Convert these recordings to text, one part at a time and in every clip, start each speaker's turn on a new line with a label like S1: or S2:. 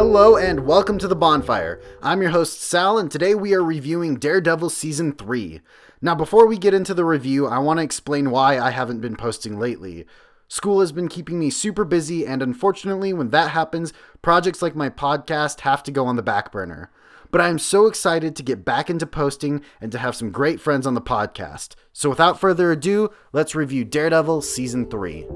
S1: Hello and welcome to the bonfire. I'm your host Sal, and today we are reviewing Daredevil Season 3. Now, before we get into the review, I want to explain why I haven't been posting lately. School has been keeping me super busy, and unfortunately, when that happens, projects like my podcast have to go on the back burner. But I am so excited to get back into posting and to have some great friends on the podcast. So, without further ado, let's review Daredevil Season 3.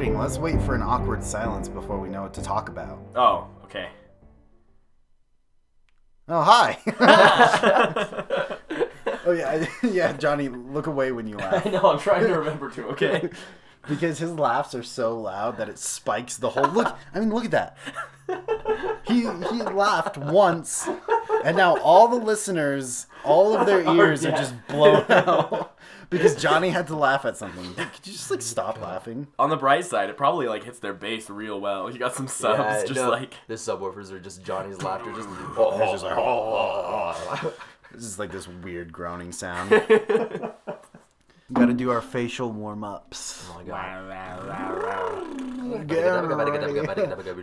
S1: Recording. Let's wait for an awkward silence before we know what to talk about.
S2: Oh, okay.
S1: Oh, hi. oh, yeah. Yeah, Johnny, look away when you laugh.
S2: I know, I'm trying to remember to, okay?
S1: because his laughs are so loud that it spikes the whole look i mean look at that he he laughed once and now all the listeners all of their oh, ears are just blown out because johnny had to laugh at something. Could you just like stop laughing?
S2: On the bright side, it probably like hits their bass real well. You got some subs
S3: Yeah,
S2: just
S3: no,
S2: like
S3: the subwoofers are just Johnny's laughter. Just oh,
S1: It's just like, oh, oh, this is like this weird groaning sound. Gotta do our facial warm-ups.
S3: Oh my god.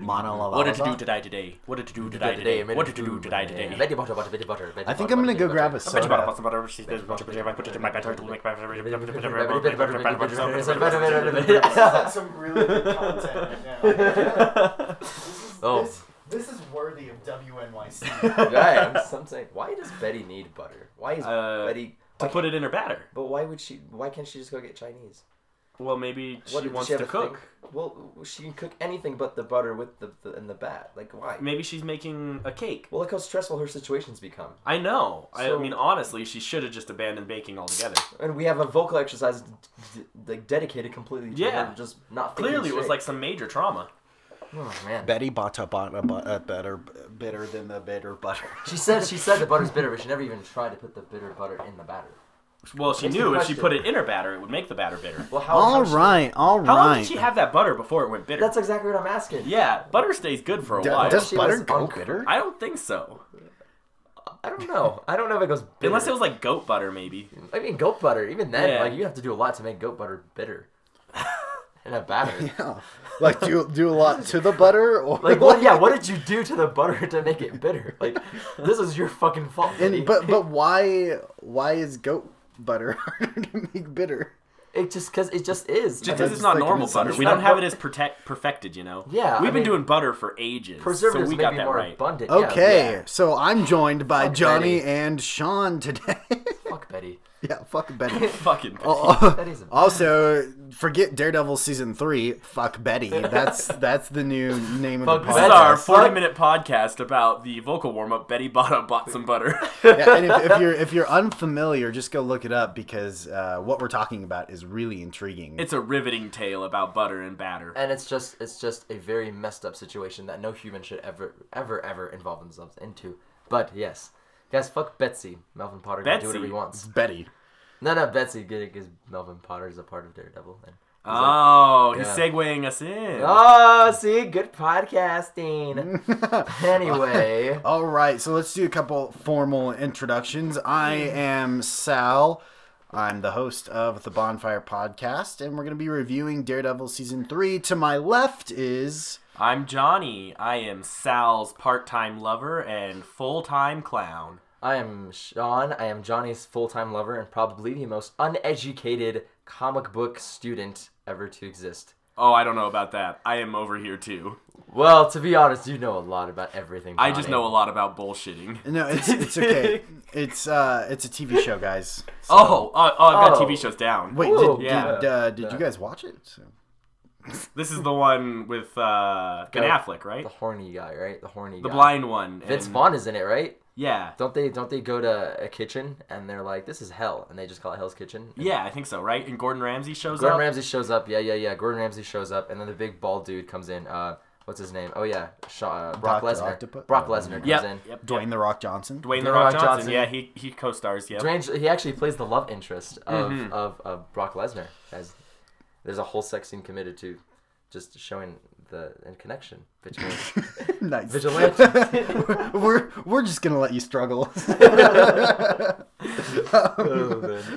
S1: Monologue.
S2: What did you do today today? What did you do today today? What did you do today today?
S3: Betty butter, butter, Betty butter.
S1: I think I'm gonna go grab a soda. some really good content right
S3: Oh,
S1: This is worthy of WNYC.
S3: yeah. I'm, I'm saying, why does Betty need butter? Why is
S2: Uh,
S3: Betty?
S2: To
S3: why
S2: put it in her batter.
S3: But why would she? Why can't she just go get Chinese?
S2: Well, maybe she
S3: What,
S2: wants
S3: have
S2: to cook.
S3: thing? Well, she can cook anything but the butter with the, the in the bat. Like why?
S2: Maybe she's making a cake.
S3: Well, look how stressful her situations become.
S2: I know. I mean, honestly, she should have just abandoned baking altogether.
S3: And we have a vocal exercise d- d- like dedicated completely to
S2: Yeah.
S3: her just not
S2: Clearly, it was like some major trauma.
S3: oh man.
S1: Betty bought a, bought a, bu- a better, bitter than the bitter butter.
S3: She said she said the butter's bitter, but she never even tried to put the bitter butter in the batter.
S2: Well, she
S3: Makes
S2: knew if she put it in her batter, it would make the batter bitter.
S3: Well, how?
S1: All
S3: how she-
S1: right, all
S2: How long did she have that butter before it went bitter?
S3: That's exactly what I'm asking.
S2: yeah, butter stays good for a
S1: D-
S2: while.
S1: does
S3: She
S1: butter
S3: was
S1: go
S3: on-
S1: bitter?
S2: I don't think so.
S3: I don't know. I don't know if it goes bitter.
S2: Unless it was like goat butter, maybe.
S3: I mean, goat butter. Even then,
S2: Yeah.
S3: like you have to do a lot to make goat butter bitter. In a batter.
S1: Yeah. Like do do a lot to the butter or
S3: Like what? Yeah. What did you do to the butter to make it bitter? Like this is your fucking fault. Betty.
S1: And but but why why is goat butter harder to make bitter?
S3: it just because it just is.
S2: Just because
S1: just
S2: it's not
S1: think
S2: normal butter. We don't have it as protect perfected, you know.
S3: Yeah,
S2: we've
S3: I
S2: been
S3: mean-
S2: doing butter for ages,
S3: Preservatives
S2: so we
S3: may
S2: got
S3: be
S2: that
S3: more
S2: right.
S3: abundant. yeah,
S1: Okay,
S3: yeah.
S1: so I'm joined by
S3: Fuck
S1: Johnny
S3: Betty.
S1: and Sean today.
S3: Fuck Betty.
S1: yeah, fuck Betty.
S2: Fucking.
S1: Oh,
S3: Betty's a-
S1: also, forget Daredevil season three. Fuck Betty. That's that's the new name of
S3: Fuck
S1: the
S2: This
S3: Betty.
S2: is
S1: podcast.
S2: our 40 minute podcast about the vocal warm up. Betty Botter bought some butter.
S1: yeah, and if, if you're if you're unfamiliar, just go look it up because uh, what we're talking about is really intriguing.
S2: it's a riveting tale about butter and batter.
S3: and it's just it's just a very messed up situation that no human should ever ever ever involve themselves into. But yes, guys, fuck Betsy. Melvin Potter can do whatever he wants.
S1: Betty.
S3: No, no, Betsy, because Melvin Potter is a part of Daredevil. And he's like,
S2: Oh, he's
S3: Yeah.
S2: segueing us in.
S3: oh, see, good podcasting. anyway,
S1: All right, so let's do a couple formal introductions. I am Sal. I'm the host of the Bonfire Podcast, and we're going to be reviewing Daredevil season three. To my left is
S2: I'm Johnny. I am Sal's part time lover and full time clown.
S3: I am Sean. I am Johnny's full-time lover and probably the most uneducated comic book student ever to exist.
S2: Oh, I don't know about that. I am over here too.
S3: Well, to be honest, you know a lot about everything.
S2: I just
S3: Johnny.
S2: know a lot about bullshitting.
S1: no, it's it's okay. it's uh, it's a TV show, guys. So-
S2: Oh, oh, oh, I've got
S3: Oh.
S2: TV shows down.
S1: wait,
S3: Ooh,
S1: did,
S2: yeah.
S1: did, uh, did you guys watch it? So-
S2: This is the one with uh, Ben
S3: Go.
S2: Affleck, right?
S3: the horny guy, right? The horny
S2: The
S3: guy.
S2: blind one.
S3: Vince
S2: and-
S3: Vaughn is in it, right?
S2: Yeah.
S3: Don't they? Don't they go to a kitchen and they're like, "This is hell," and they just call it Hell's Kitchen? And
S2: Yeah, I think so, right? And Gordon Ramsay shows
S3: Gordon
S2: up.
S3: Gordon Ramsay shows up. Yeah, yeah, yeah. Gordon Ramsay shows up, and then the big bald dude comes in. Uh, what's his name? Oh yeah, Shaw, uh, Brock Lesnar. Brock
S1: Oh,
S3: Lesnar comes
S2: Yep.
S3: in.
S2: yep.
S1: Dwayne the Rock Johnson.
S2: Dwayne the
S3: Dwayne
S2: Rock
S3: Rock
S2: Johnson.
S3: Johnson.
S2: Yeah, he he co-stars. Yeah.
S3: Dwayne, he actually plays the love interest of,
S2: Mhm.
S3: of, of Brock Lesnar. As there's a whole sex scene committed to just showing the and connection. Vigilante.
S1: nice.
S3: Vigilante.
S1: we're we're just gonna let you struggle.
S3: Man.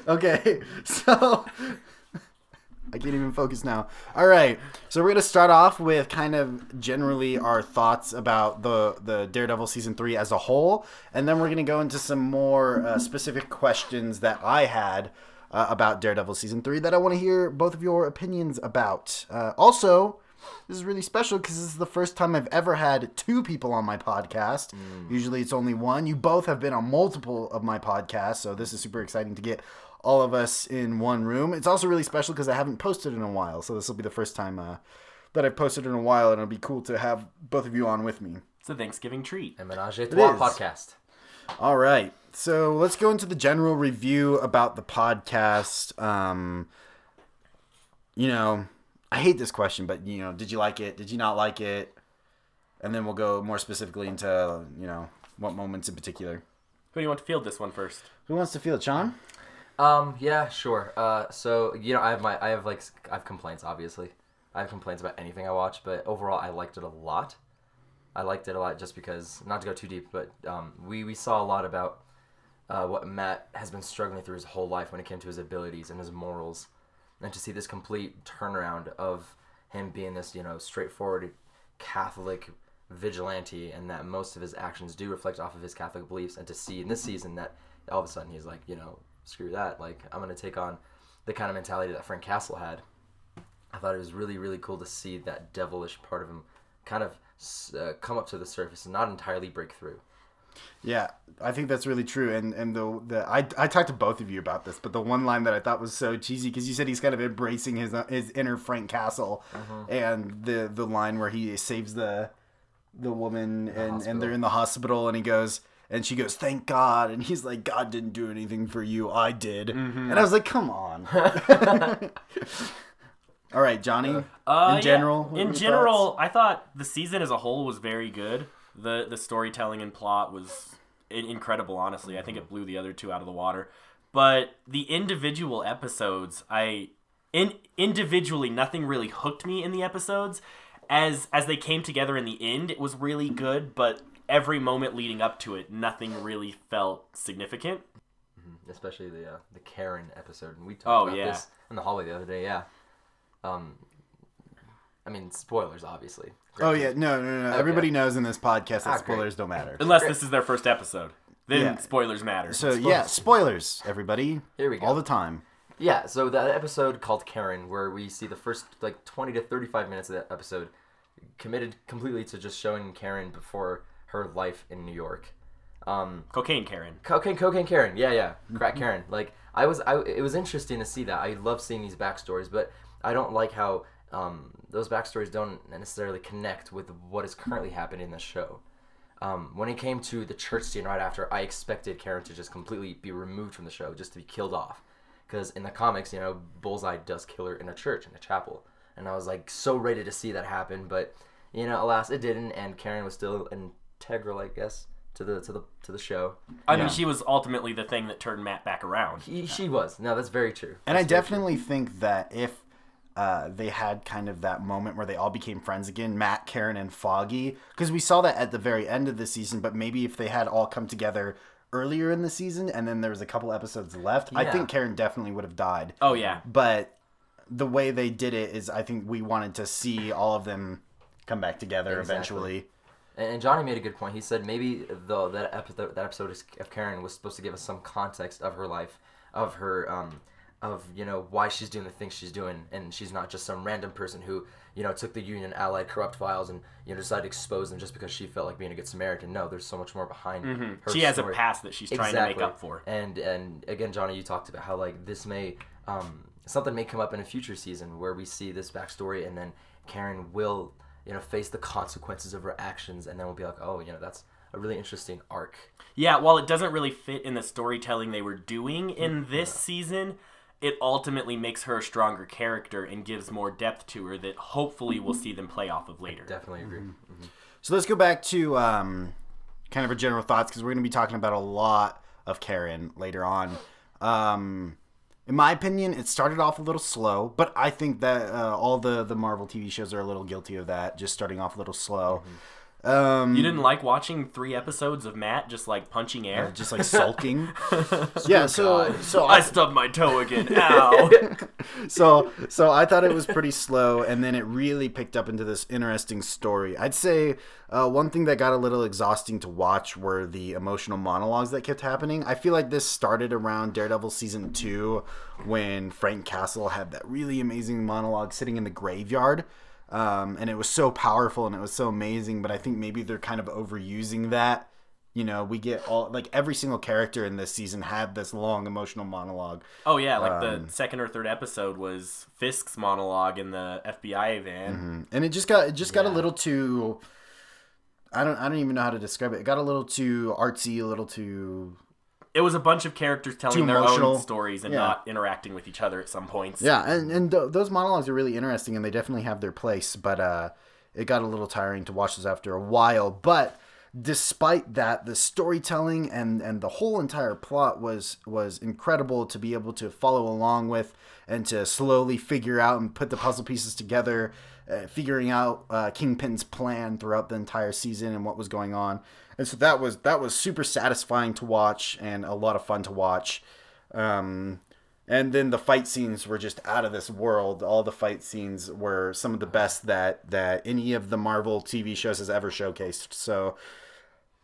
S1: okay, so I can't even focus now. All right, so we're gonna start off with kind of generally our thoughts about the the Daredevil season three as a whole, and then we're gonna go into some more uh, specific questions that I had. Uh, about Daredevil season three, that I want to hear both of your opinions about. Uh, also, this is really special because this is the first time I've ever had two people on my podcast. Usually it's only one. You both have been on multiple of my podcasts, so this is super exciting to get all of us in one room. It's also really special because I haven't posted in a while, so this will be the first time uh, that I've posted in a while, and it'll be cool to have both of you on with me.
S2: It's a Thanksgiving treat.
S3: And Menage a Trois podcast.
S1: All right. So let's go into the general review about the podcast. Um, you know, I hate this question, but you know, did you like it? Did you not like it? And then we'll go more specifically into you know what moments in particular.
S2: Who do you want to field this one first?
S1: Who wants to feel it, Sean?
S3: Um, yeah, sure. Uh, so you know, I have my, I have like, I have complaints. Obviously, I have complaints about anything I watch, but overall, I liked it a lot. I liked it a lot just because, not to go too deep, but um, we we saw a lot about uh, what Matt has been struggling through his whole life when it came to his abilities and his morals, and to see this complete turnaround of him being this, you know, straightforward Catholic vigilante, and that most of his actions do reflect off of his Catholic beliefs, and to see in this season that all of a sudden he's like, you know, screw that, like I'm gonna take on the kind of mentality that Frank Castle had. I thought it was really, really cool to see that devilish part of him kind of uh, come up to the surface and not entirely break through.
S1: Yeah, I think that's really true. And and the the I, I talked to both of you about this, but the one line that I thought was so cheesy because you said he's kind of embracing his uh, his inner Frank Castle, and the the line where he saves the the woman and and
S3: hospital.
S1: they're in the hospital and he goes. And she goes, "Thank God," and he's like, "God didn't do anything for you, I did." And I was like, "Come on." All right, Johnny.
S2: Uh,
S1: in general, are
S2: in general,
S1: thoughts?
S2: I thought the season as a whole was very good. The The storytelling and plot was incredible. Honestly, I think it blew the other two out of the water. But the individual episodes, I in individually, nothing really hooked me in the episodes. As as they came together in the end, it was really good. But every moment leading up to it, nothing really felt significant.
S3: especially the uh, the Karen episode. And we talked
S2: Oh,
S3: about
S2: yeah.
S3: this in the hallway the other day. Yeah. Um, I mean, spoilers, obviously.
S1: Oh yeah, no, no, no. Everybody knows in this podcast that
S3: Ah, great.
S1: spoilers don't matter.
S2: Unless this is their first episode, then
S1: Yeah.
S2: spoilers matter.
S1: So yeah, spoilers, everybody.
S3: Here we go.
S1: All the time.
S3: Yeah, so that episode called Karen, where we see the first like 20 to 35 minutes of that episode committed completely to just showing Karen before her life in New York. Um,
S2: cocaine, Karen.
S3: cocaine, cocaine Karen, yeah, yeah, crack Karen. Like I was, I it was interesting to see that. I love seeing these backstories, but I don't like how um, those backstories don't necessarily connect with what is currently happening in the show. Um, when it came to the church scene right after, I expected Karen to just completely be removed from the show, just to be killed off. Because in the comics, you know, Bullseye does kill her in a church, in a chapel. And I was like so ready to see that happen, but you know, alas, it didn't. And Karen was still integral, I guess, to the to the to the show.
S2: I mean, she was ultimately the thing that turned Matt back around.
S3: He, she was. No, that's very true.
S1: And I
S3: That's very true.
S1: definitely think that if uh, they had kind of that moment where they all became friends again, Matt, Karen, and Foggy, because we saw that at the very end of the season. But maybe if they had all come together earlier in the season, and then there was a couple episodes left, I think Karen definitely would have died.
S2: Oh yeah,
S1: But the way they did it is, I think we wanted to see all of them come back together
S3: Exactly.
S1: eventually.
S3: And, and Johnny made a good point. He said maybe the that episode that episode of Karen was supposed to give us some context of her life, of her um, of you know why she's doing the things she's doing, and she's not just some random person who you know took the Union Allied corrupt files and you know decided to expose them just because she felt like being a good Samaritan. No, there's so much more behind her.
S2: Mm-hmm. she has
S3: story.
S2: a past that she's trying to make up for.
S3: And and again, Johnny, you talked about how like this may um, something may come up in a future season where we see this backstory, and then Karen will you know face the consequences of her actions, and then we'll be like, oh, you know, that's a really interesting arc.
S2: Yeah, while it doesn't really fit in the storytelling they were doing in this season, it ultimately makes her a stronger character and gives more depth to her that hopefully we'll see them play off of later.
S3: Definitely agree.
S1: Mm-hmm. So let's go back to um, kind of our general thoughts because we're going to be talking about a lot of Karen later on. Um, in my opinion, it started off a little slow, but I think that uh, all the the Marvel TV shows are a little guilty of that, just starting off a little slow. Um,
S2: You didn't like watching three episodes of Matt just like punching air?
S1: just like sulking. yeah, so so
S2: I
S1: I
S2: stubbed my toe again. Ow.
S1: so so I thought it was pretty slow, and then it really picked up into this interesting story. I'd say uh, one thing that got a little exhausting to watch were the emotional monologues that kept happening. I feel like this started around Daredevil season two, when Frank Castle had that really amazing monologue sitting in the graveyard. Um, and it was so powerful and it was so amazing, but I think maybe they're kind of overusing that. You know, we get all like every single character in this season had this long emotional monologue.
S2: Oh yeah, like
S1: Um,
S2: the second or third episode was Fisk's monologue in the FBI van.
S1: and it just got it just got a little too I don't I don't even know how to describe it. It got a little too artsy, a little too
S2: It was a bunch of characters telling their
S1: emotional.
S2: own stories and
S1: Yeah.
S2: not interacting with each other at some points.
S1: yeah, and and th- those monologues are really interesting and they definitely have their place, but uh it got a little tiring to watch those after a while, but despite that the storytelling and and the whole entire plot was was incredible to be able to follow along with and to slowly figure out and put the puzzle pieces together uh, figuring out uh, kingpin's plan throughout the entire season and what was going on and so that was that was super satisfying to watch and a lot of fun to watch um, and then the fight scenes were just out of this world. All the fight scenes were some of the best that that any of the Marvel TV shows has ever showcased. So,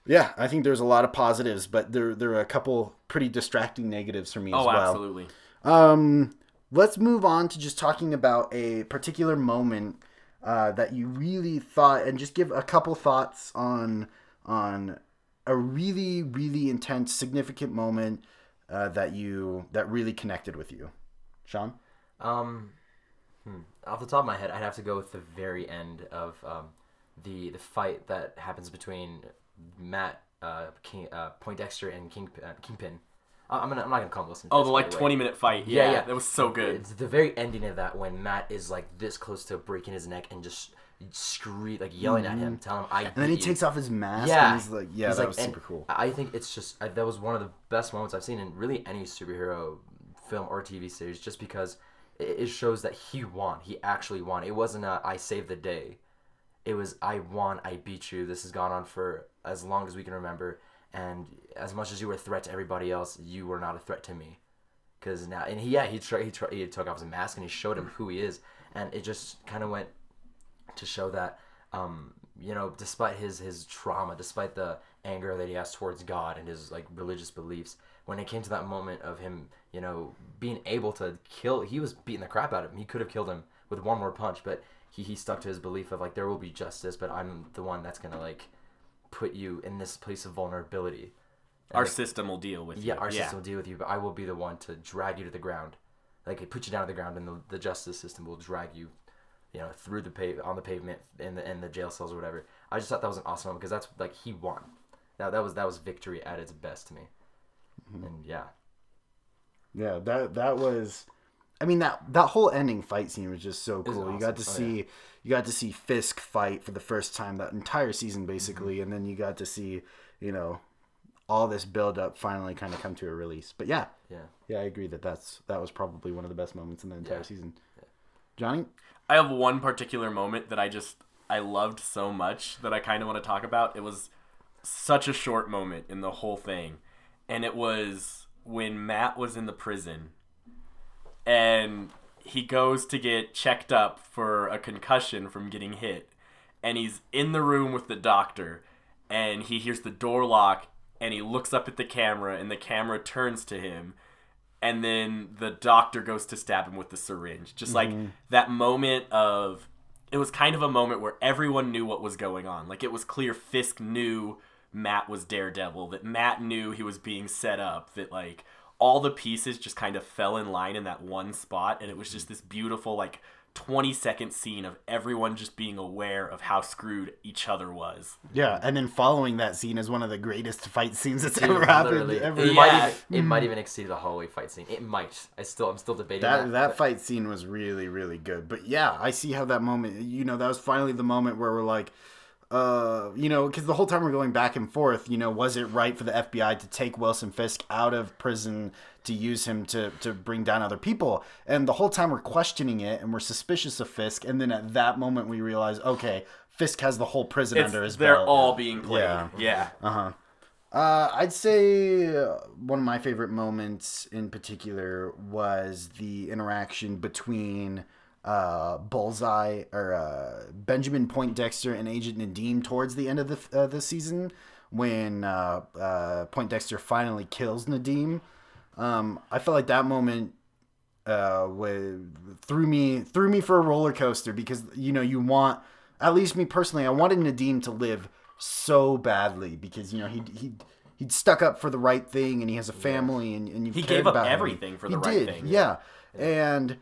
S1: yeah, I think there's a lot of positives, but there there are a couple pretty distracting negatives for me as
S2: Oh,
S1: well.
S2: absolutely.
S1: Um, let's move on to just talking about a particular moment uh, that you really thought, and just give a couple thoughts on on a really really intense, significant moment uh, that you that really connected with you, Sean.
S3: Um, hmm. off the top of my head, I'd have to go with the very end of um, the the fight that happens between Matt uh, King, uh, Poindexter and King uh, Kingpin. I'm gonna I'm not gonna call him listen. to
S2: Oh,
S3: this,
S2: the
S3: by
S2: like
S3: way.
S2: 20 minute fight.
S3: Yeah,
S2: Yeah,
S3: yeah.
S2: That was so good.
S3: It's the very ending of that when Matt is like this close to breaking his neck and just scream like yelling at him, telling him I.
S1: Mm-hmm. And then he takes off his mask.
S3: Yeah,
S1: and he's like, yeah,
S3: He's
S1: that
S3: like-
S1: was
S3: and
S1: super cool.
S3: I think it's just I, that was one of the best moments I've seen in really any superhero film or TV series, just because it, it shows that he won. He actually won. It wasn't a I saved the day. It was I won. I beat you. This has gone on for as long as we can remember. And as much as you were a threat to everybody else, you were not a threat to me. Because now, and he yeah he tra- he, tra- he took off his mask and he showed him who he is, and it just kind of went to show that um, you know despite his his trauma despite the anger that he has towards god and his like religious beliefs when it came to that moment of him you know being able to kill he was beating the crap out of him he could have killed him with one more punch but he, he stuck to his belief of like there will be justice but i'm the one that's gonna like put you in this place of vulnerability
S2: Our system will deal with
S3: yeah,
S2: you.
S3: our system will deal with you, but I will be the one to drag you to the ground. Like, it put you down to the ground, and the, the justice system will drag you, you know, through the pave on the pavement in the in the jail cells or whatever. I just thought that was an awesome moment because that's like he won. That that was that was victory at its best to me.
S1: Mm-hmm.
S3: And yeah,
S1: Yeah, that that was. I mean that that whole ending fight scene was just so
S3: was
S1: cool. You got to
S3: awesome. Oh,
S1: see you got to see Fisk fight for the first time that entire season
S3: Mm-hmm.
S1: basically, and then you got to see you know all this build up finally kind of come to a release. But yeah,
S3: yeah.
S1: yeah, I agree that that's that was probably one of the best moments in the entire
S3: Yeah.
S1: season. Johnny,
S2: I have one particular moment that I just I loved so much that I kind of want to talk about. It was such a short moment in the whole thing, and it was when Matt was in the prison, and he goes to get checked up for a concussion from getting hit, and he's in the room with the doctor, and he hears the door lock, and he looks up at the camera, and the camera turns to him, and then the doctor goes to stab him with the syringe. Just like mm-hmm. that moment of it was kind of a moment where everyone knew what was going on. Like it was clear Fisk knew Matt was Daredevil, that Matt knew he was being set up, that like all the pieces just kind of fell in line in that one spot and it was just this beautiful like 20 second scene of everyone just being aware of how screwed each other was.
S1: yeah, and then following that scene is one of the greatest fight scenes that's
S3: Dude,
S1: ever happened.
S3: literally,
S1: Ever.
S3: It
S2: Yeah.
S3: might even, it might even exceed the hallway fight scene. It might. I still I'm still debating
S1: That
S3: that.
S1: that fight scene was really really good. But yeah, I see how that moment. You know, that was finally the moment where we're like, uh, you know, because the whole time we're going back and forth, you know, was it right for the FBI to take Wilson Fisk out of prison to use him to to bring down other people? And the whole time we're questioning it and we're suspicious of Fisk, and then at that moment we realize, okay, Fisk has the whole prison
S2: It's,
S1: under his
S2: they're
S1: belt.
S2: all being played.
S1: Yeah.
S2: Yeah.
S1: Uh-huh. Uh, I'd say uh, one of my favorite moments in particular was the interaction between uh, Bullseye or uh, Benjamin Poindexter and Agent Nadeem towards the end of the uh, the season when uh, uh, Poindexter finally kills Nadeem. Um, I felt like that moment uh, with, threw me threw me for a roller coaster because you know you want at least me personally I wanted Nadeem to live so badly because you know he he he'd stuck up for the right thing and he has a family and, and you
S2: He gave up
S1: about him.
S2: everything for the
S1: He
S2: right
S1: did,
S2: thing.
S1: yeah. and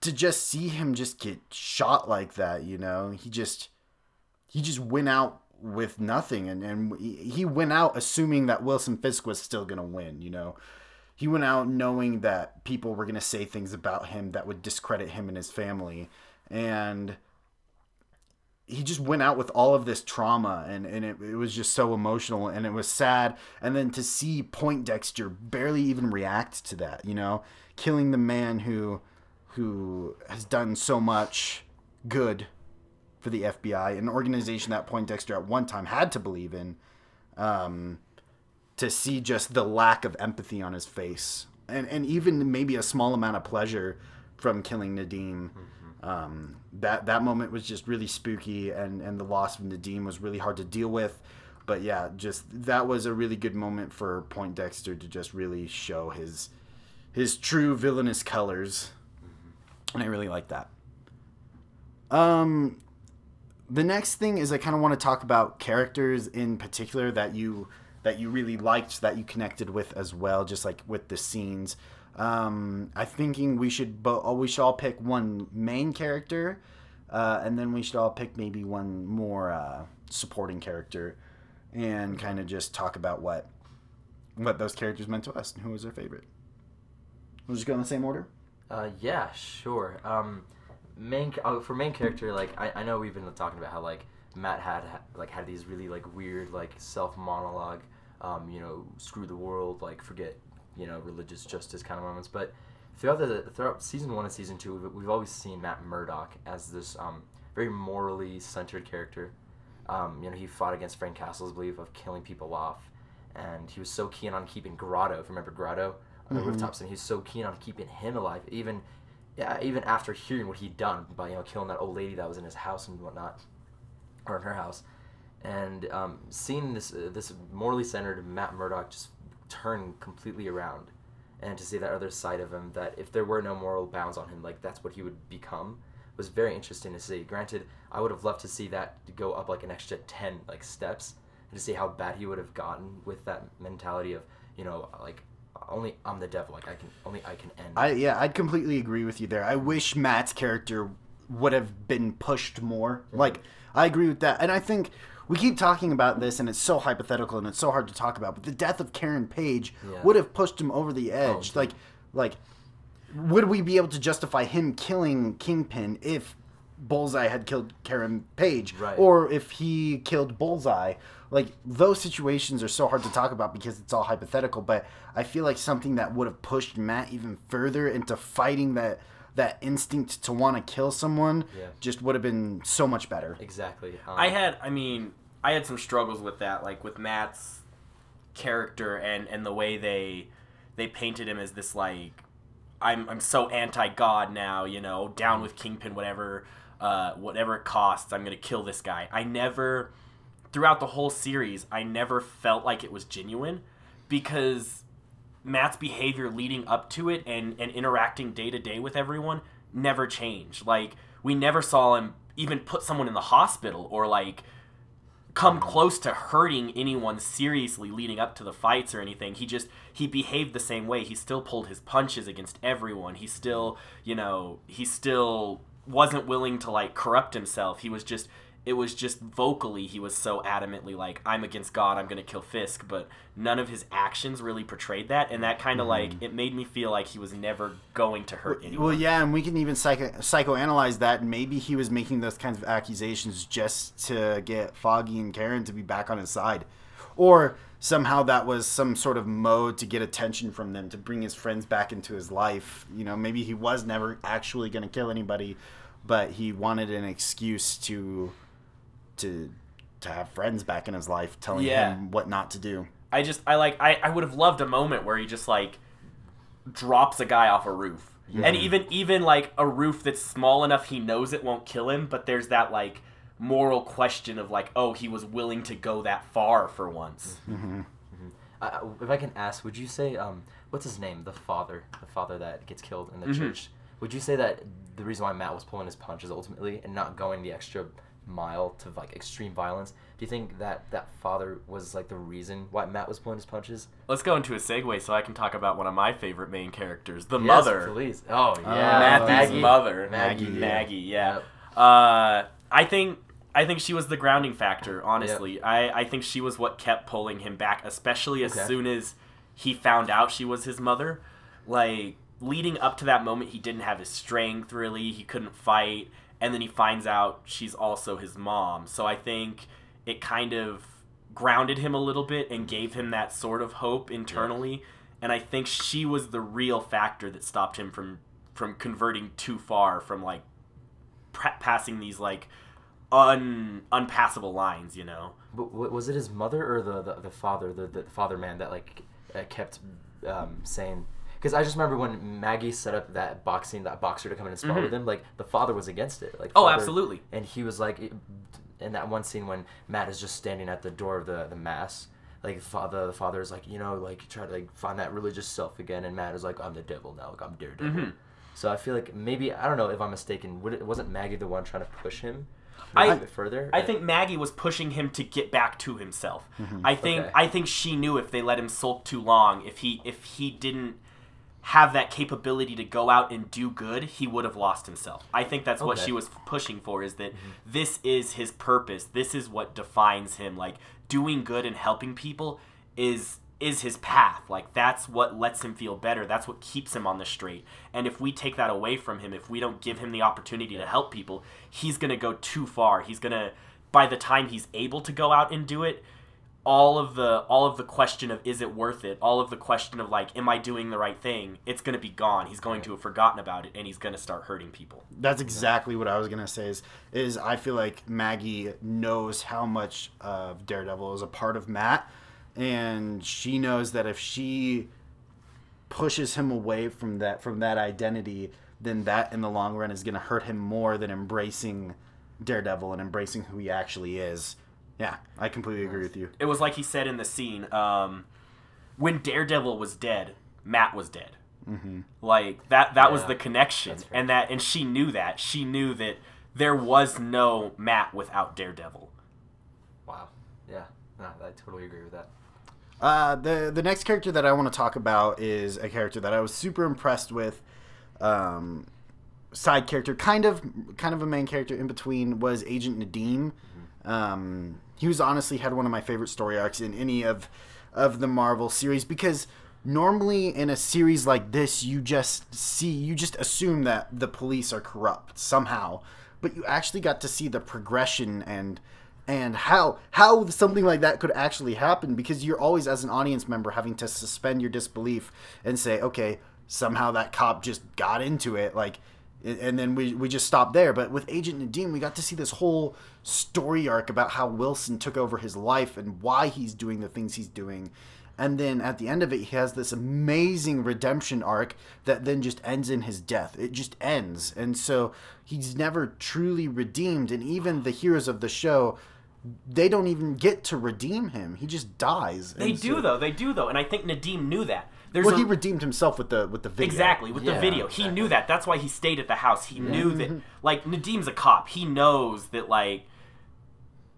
S1: to just see him just get shot like that you know? He just he just went out with nothing and, and he- went out assuming that Wilson Fisk was still going to win, you know. He went out knowing that people were going to say things about him that would discredit him and his family. And he just went out with all of this trauma and, and it, it was just so emotional and it was sad. And then to see Poindexter barely even react to that you know? Killing the man who who has done so much good for the FBI, an organization that Poindexter at one time had to believe in, um, to see just the lack of empathy on his face, and and even maybe a small amount of pleasure from killing Nadeem. Um, that that moment was just really spooky, and and the loss of Nadeem was really hard to deal with. But yeah, just that was a really good moment for Poindexter to just really show his his true villainous colors, and I really like that. Um, the next thing is I kind of want to talk about characters in particular that you that you really liked that you connected with as well, just like with the scenes. Um, I'm thinking we should bo- oh, we should all pick one main character, uh, and then we should all pick maybe one more uh, supporting character, and kind of just talk about what what those characters meant to us and who was our favorite. We'll just go in the same order.
S3: Uh, yeah, sure. Um, main uh, for main character, like I, I know we've been talking about how like Matt had like had these really like weird like self monologue, um, you know, screw the world, like forget, you know, religious justice kind of moments. But throughout the throughout season one and season two, we've, we've always seen Matt Murdock as this um, very morally centered character. Um, you know, he fought against Frank Castle's belief of killing people off, and he was so keen on keeping Grotto. If you remember Grotto on the rooftops, and he was so keen on keeping him alive, even yeah, even after hearing what he'd done by you know killing that old lady that was in his house and whatnot, or in her house, and um, seeing this uh, this morally centered Matt Murdock just turn completely around, and to see that other side of him that if there were no moral bounds on him, like that's what he would become, was very interesting to see. Granted, I would have loved to see that go up like an extra ten like steps, and to see how bad he would have gotten with that mentality of you know like only I'm the devil, like I can only I can end.
S1: I yeah, I'd completely agree with you there. I wish Matt's character would have been pushed more. Mm-hmm. Like I agree with that, and I think we keep talking about this, and it's so hypothetical and it's so hard to talk about. But the death of Karen Page
S3: Yeah.
S1: would have pushed him over the oh, edge.
S3: dude.
S1: like, like, would we be able to justify him killing Kingpin if Bullseye had killed Karen Page,
S3: Right.
S1: or if he killed Bullseye? Like those situations are so hard to talk about because it's all hypothetical. But I feel like something that would have pushed Matt even further into fighting that that instinct to want to kill someone
S3: Yeah.
S1: just would have been so much better.
S3: exactly. Um,
S2: I had, I mean, I had some struggles with that, like with Matt's character and and the way they they painted him as this like I'm I'm so anti God now, you know, down with Kingpin, whatever, uh, whatever it costs, I'm gonna kill this guy. I never, throughout the whole series, I never felt like it was genuine because Matt's behavior leading up to it and, and interacting day to day with everyone never changed. Like we never saw him even put someone in the hospital or like come close to hurting anyone seriously leading up to the fights or anything. He just he behaved the same way. He still pulled his punches against everyone. He still, you know, he still wasn't willing to like corrupt himself. He was just it was just vocally he was so adamantly like I'm against God, I'm going to kill Fisk, but none of his actions really portrayed that and that kind of mm-hmm. like it made me feel like he was never going to hurt anyone.
S1: Well, yeah, and we can even psycho- psychoanalyze that. Maybe he was making those kinds of accusations just to get Foggy and Karen to be back on his side. Or somehow that was some sort of mode to get attention from them, to bring his friends back into his life. You know, maybe he was never actually going to kill anybody, but he wanted an excuse to to to have friends back in his life telling
S2: Yeah.
S1: him what not to do.
S2: I just I like I, I would have loved a moment where he just like drops a guy off a roof. And even even like a roof that's small enough he knows it won't kill him, but there's that like moral question of like, oh, he was willing to go that far for once.
S3: Uh, if I can ask, would you say um, what's his name? The father, the father that gets killed in the
S2: Mm-hmm.
S3: church. Would you say that the reason why Matt was pulling his punches ultimately and not going the extra mile to like extreme violence? Do you think that that father was like the reason why Matt was pulling his punches?
S2: Let's go into a segue so I can talk about one of my favorite main characters, the
S3: Yes,
S2: mother.
S3: please. Oh yeah,
S2: Matthew's
S3: Maggie.
S2: mother,
S3: Maggie,
S1: Maggie,
S3: yeah.
S2: Maggie, yeah.
S3: Yep.
S2: Uh, I think I think she was the grounding factor. Honestly, I I think she was what kept pulling him back, especially as
S3: Okay.
S2: soon as he found out she was his mother. Like leading up to that moment, he didn't have his strength really. He couldn't fight, and then he finds out she's also his mom. So I think it kind of grounded him a little bit and gave him that sort of hope internally. And I think she was the real factor that stopped him from from converting too far from like pra- passing these like un unpassable lines, you know.
S3: But was it his mother or the the, the father, the, the father man that like uh, kept um, saying? Because I just remember when Maggie set up that boxing that boxer to come in and spar with him, like the father was against it. Like
S2: Mm-hmm. Oh,
S3: father-
S2: absolutely.
S3: And he was like, in that one scene when Matt is just standing at the door of the the mass. Like father, the father is like, you know, like try to like find that religious self again, and Matt is like, I'm the devil now, like I'm daredevil.
S2: Mm-hmm.
S3: So I feel like maybe I don't know if I'm mistaken. Would it, wasn't Maggie the one trying to push him
S2: I-
S3: further?
S2: I think Maggie was pushing him to get back to himself. I think
S3: Okay.
S2: I think she knew if they let him sulk too long, if he if he didn't have that capability to go out and do good, he would have lost himself. I think that's what she was pushing for is that mm-hmm. this is his purpose. This is what defines him. Like doing good and helping people is is his path. Like that's what lets him feel better. That's what keeps him on the straight. And if we take that away from him, if we don't give him the opportunity to help people, he's going to go too far. He's going to by the time he's able to go out and do it, all of the all of the question of is it worth it all of the question of like am i doing the right thing it's going to be gone he's going to have forgotten about it and he's going to start hurting people
S1: That's exactly what I was gonna say. Is is I feel like Maggie knows how much of Daredevil is a part of Matt, and she knows that if she pushes him away from that from that identity, then that in the long run is gonna hurt him more than embracing Daredevil and embracing who he actually is. Yeah, I completely agree with you.
S2: it was like he said in the scene um, when daredevil was dead matt was dead mm-hmm. like that that was
S3: Yeah,
S2: the connection and that and she knew that she knew that there was no matt without daredevil
S3: Wow. Yeah. No, I totally agree with that.
S1: Uh, the the next character that I want to talk about is a character that I was super impressed with. Um, side character, kind of kind of a main character in between, was Agent Nadeem. Um, he was honestly had one of my favorite story arcs in any of of the Marvel series because normally in a series like this you just see you just assume that the police are corrupt somehow but you actually got to see the progression and and how how something like that could actually happen because you're always as an audience member having to suspend your disbelief and say okay somehow that cop just got into it. Like and then we, we just stopped there. But with agent nadeem we got to see this whole story arc about how wilson took over his life and why he's doing the things he's doing. And then at the end of it he has this amazing redemption arc that then just ends in his death. It just ends. And so he's never truly redeemed. And even the heroes of the show they don't even get to redeem him. He just dies.
S2: They do though. They do though. And i think nadeem knew that there's
S1: well
S2: a,
S1: he redeemed himself with the with the video
S2: Exactly with the
S3: Yeah,
S2: video, he knew that. That's why he stayed at the house. He knew
S1: Mm-hmm.
S2: that, like Nadeem's a cop. He knows that, like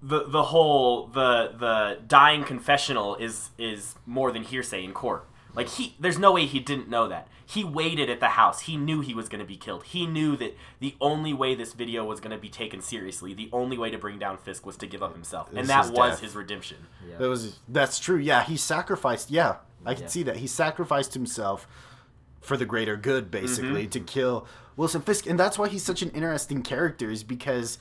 S2: the the whole the the dying confessional is is more than hearsay in court. Like he, there's no way he didn't know that. He waited at the house. He knew he was going to be killed. He knew that the only way this video was going to be taken seriously, the only way to bring down Fisk was to give up himself, and
S1: was
S2: that
S1: his
S2: was
S1: death.
S2: his redemption. Yeah.
S1: That was that's true. Yeah, he sacrificed. Yeah, I can
S3: Yeah.
S1: see that he sacrificed himself for the greater good, basically,
S2: Mm-hmm.
S1: to kill Wilson Fisk, and that's why he's such an interesting character. Is because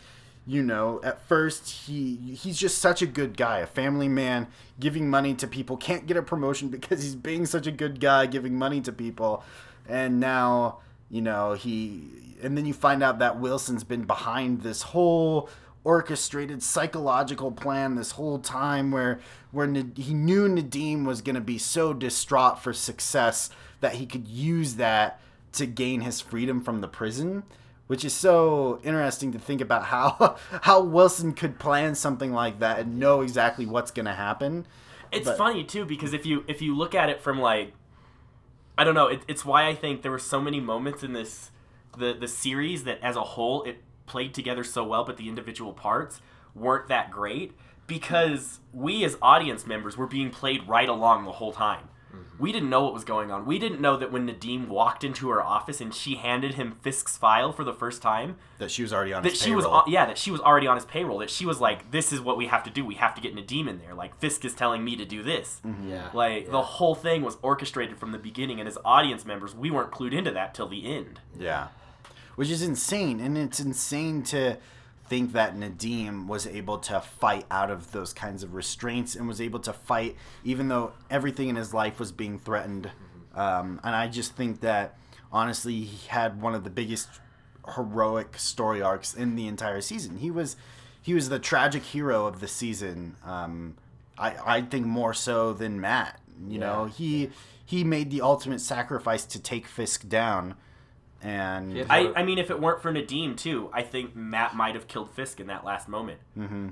S1: you know at first he he's just such a good guy, a family man, giving money to people, can't get a promotion because he's being such a good guy, giving money to people, and now you know he and then you find out that Wilson's been behind this whole orchestrated psychological plan this whole time where where Nad- he knew Nadeem was going to be so distraught for success that he could use that to gain his freedom from the prison which is so interesting to think about how how Wilson could plan something like that and know exactly what's going to happen.
S2: It's
S1: But-
S2: funny too because if you if you look at it from like I don't know, it, it's why I think there were so many moments in this the the series that as a whole it played together so well, but the individual parts weren't that great because we as audience members were being played right along the whole time. Mm-hmm. We didn't know what was going on. We didn't know that when Nadeem walked into her office and she handed him Fisk's file for the first time,
S1: that she was already on
S2: that
S1: his
S2: she was
S1: payroll.
S2: on, yeah that she was already on his payroll that she was like this is what we have to do we have to get Nadeem in there like Fisk is telling me to do this mm-hmm.
S3: Yeah.
S2: like
S3: yeah.
S2: the whole thing was orchestrated from the beginning and as audience members we weren't clued into that till the end
S1: Yeah. Which is insane. And it's insane to think that Nadeem was able to fight out of those kinds of restraints and was able to fight even though everything in his life was being threatened. Um, and I just think that honestly, he had one of the biggest heroic story arcs in the entire season. He was he was the tragic hero of the season. Um, I I think more so than Matt. You know,
S3: Yeah.
S1: he he made the ultimate sacrifice to take Fisk down, and
S3: He
S2: I, I mean if it weren't for Nadeem too I think Matt might have killed Fisk in that last moment.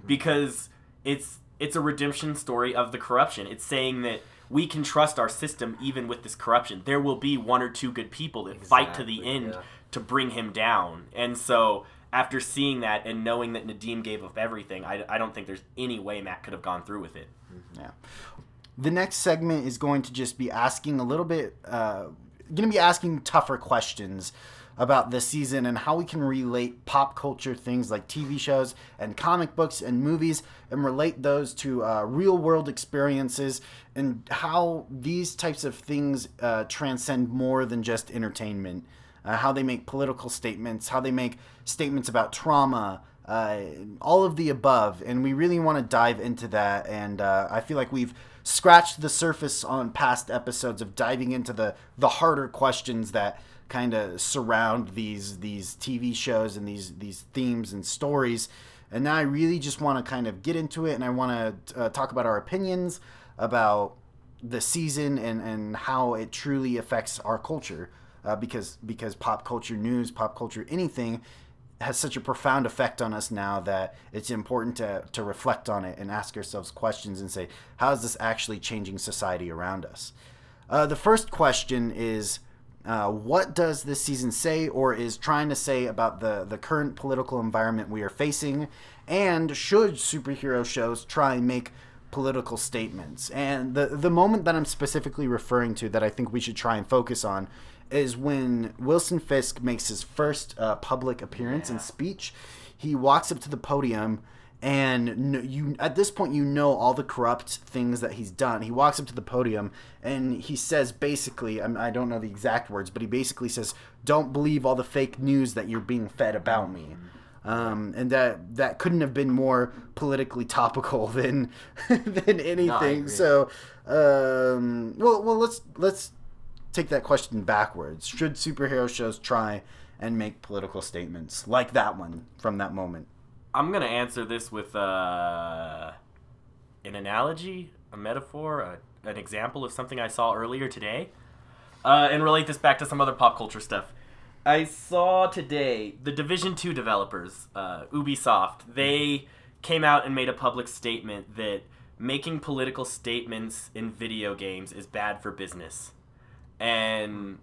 S2: Because it's it's a redemption story of the corruption. It's saying that we can trust our system even with this corruption. There will be one or two good people that fight to the end
S3: yeah.
S2: to bring him down. And so after seeing that and knowing that Nadeem gave up everything I, I don't think there's any way Matt could have gone through with it.
S1: Yeah. The next segment is going to just be asking a little bit, uh, going to be asking tougher questions about this season and how we can relate pop culture things like TV shows and comic books and movies and relate those to uh, real world experiences and how these types of things uh, transcend more than just entertainment. Uh, how they make political statements, how they make statements about trauma, uh, all of the above. And we really want to dive into that. And uh, I feel like we've scratched the surface on past episodes of diving into the, the harder questions that kind of surround these these TV shows and these these themes and stories. And now I really just want to kind of get into it, and I want to uh, talk about our opinions about the season and, and how it truly affects our culture uh, because because pop culture news pop culture anything has such a profound effect on us now that it's important to, to reflect on it and ask ourselves questions and say how is this actually changing society around us uh, the first question is uh, what does this season say or is trying to say about the, the current political environment we are facing? And should superhero shows try and make political statements? And the, the moment that I'm specifically referring to that I think we should try and focus on is when Wilson Fisk makes his first uh, public appearance and speech. He walks up to the podium and you at this point you know all the corrupt things that he's done he walks up to the podium and he says basically i don't know the exact words but he basically says don't believe all the fake news that you're being fed about me um, and that that couldn't have been more politically topical than than anything
S3: agree.
S1: so um, well well let's let's take that question backwards should superhero shows try and make political statements like that one from that moment
S2: I'm gonna answer this with uh, an analogy, a metaphor, a, an example of something I saw earlier today, uh, and relate this back to some other pop culture stuff. I saw today the Division Two developers, uh, Ubisoft. They came out and made a public statement that making political statements in video games is bad for business, and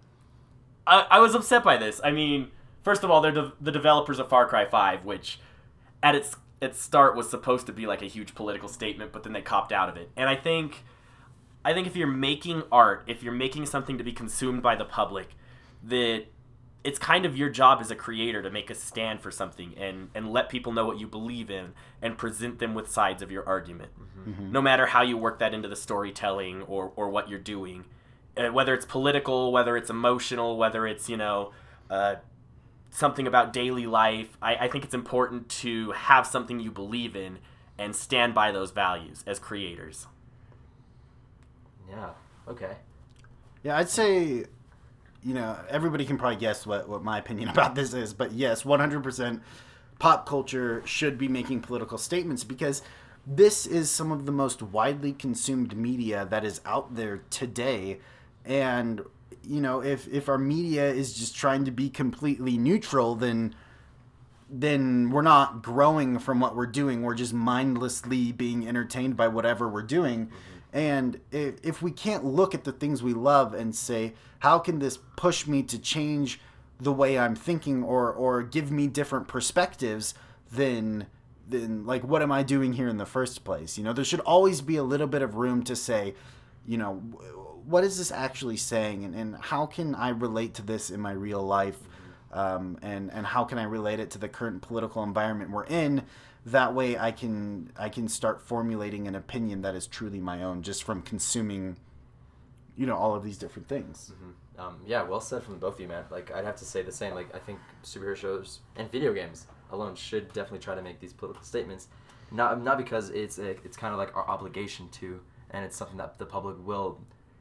S2: I, I was upset by this. I mean, first of all, they're de- the developers of Far Cry Five, which at its its start was supposed to be like a huge political statement, but then they copped out of it. And I think I think if you're making art, if you're making something to be consumed by the public, that it's kind of your job as a creator to make a stand for something and and let people know what you believe in and present them with sides of your argument. Mm-hmm. No matter how you work that into the storytelling or or what you're doing, whether it's political, whether it's emotional, whether it's you know. Uh, something about daily life. I, I think it's important to have something you believe in and stand by those values as creators.
S3: Yeah. Okay.
S1: Yeah, I'd say, you know, everybody can probably guess what, what my opinion about this is, but yes, 100% pop culture should be making political statements because this is some of the most widely consumed media that is out there today. And, you know, if, if our media is just trying to be completely neutral, then then we're not growing from what we're doing. We're just mindlessly being entertained by whatever we're doing. Mm-hmm. And if, if we can't look at the things we love and say, how can this push me to change the way I'm thinking or, or give me different perspectives, then then like what am I doing here in the first place? You know, there should always be a little bit of room to say, you know, what is this actually saying and, and how can I relate to this in my real life? um, and and how can I relate it to the current political environment we're in? That way, I can I can start formulating an opinion that is truly my own, just from consuming, you know, all of these different things.
S3: Um, yeah, well said from both of you, man. Like, I'd have to say the same. Like, I think superhero shows and video games alone should definitely try to make these political statements. Not not because it's a, it's kind of like our obligation to, and it's something that the public will,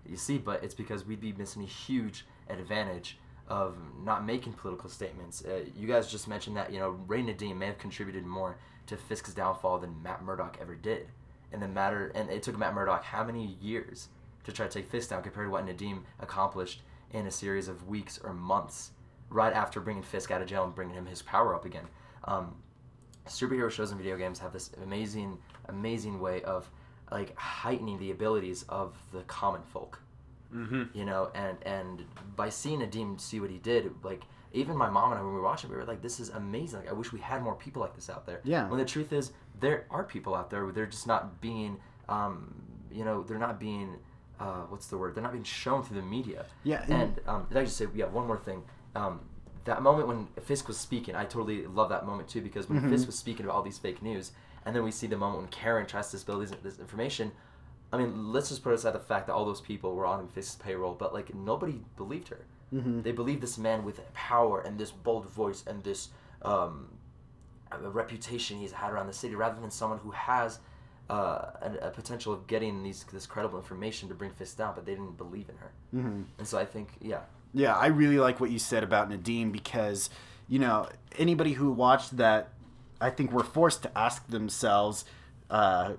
S3: you see, but it's because we'd be missing a huge advantage of not making political statements. Uh, you guys just mentioned that you know Ray Nadeem may have contributed more to Fisk's downfall than Matt Murdock ever did, and the matter and it took Matt Murdock how many years to try to take Fisk down compared to what Nadeem accomplished in a series of weeks or months right after bringing Fisk out of jail and bringing him his power up again. Um, superhero shows and video games have this amazing, amazing way of like heightening the abilities of the common folk.
S2: Mm-hmm.
S3: You know, and and by seeing Nadeem see what he did, like even my mom and I when we were watching, we were like, "This is amazing! Like, I wish we had more people like this out there."
S1: Yeah.
S3: When the truth is, there are people out there. They're just not being, um, you know, they're not being, uh, what's the word? They're not being shown through the media.
S1: Yeah, and-
S3: And um, did I just say, yeah, one more thing. Um, that moment when Fisk was speaking, I totally love that moment too because when Fisk was speaking about all these fake news, and then we see the moment when Karen tries to spill these, this information. I mean, let's just put aside the fact that all those people were on Fisk's payroll, but like nobody believed her. They believed this man with power and this bold voice and this um, reputation he's had around the city, rather than someone who has uh, a, a potential of getting these this credible information to bring Fisk down, but they didn't believe in her. Mm-hmm. And so I think, yeah,
S1: Yeah, I really like what you said about Nadeem because, you know, anybody who watched that, I think were forced to ask themselves, uh,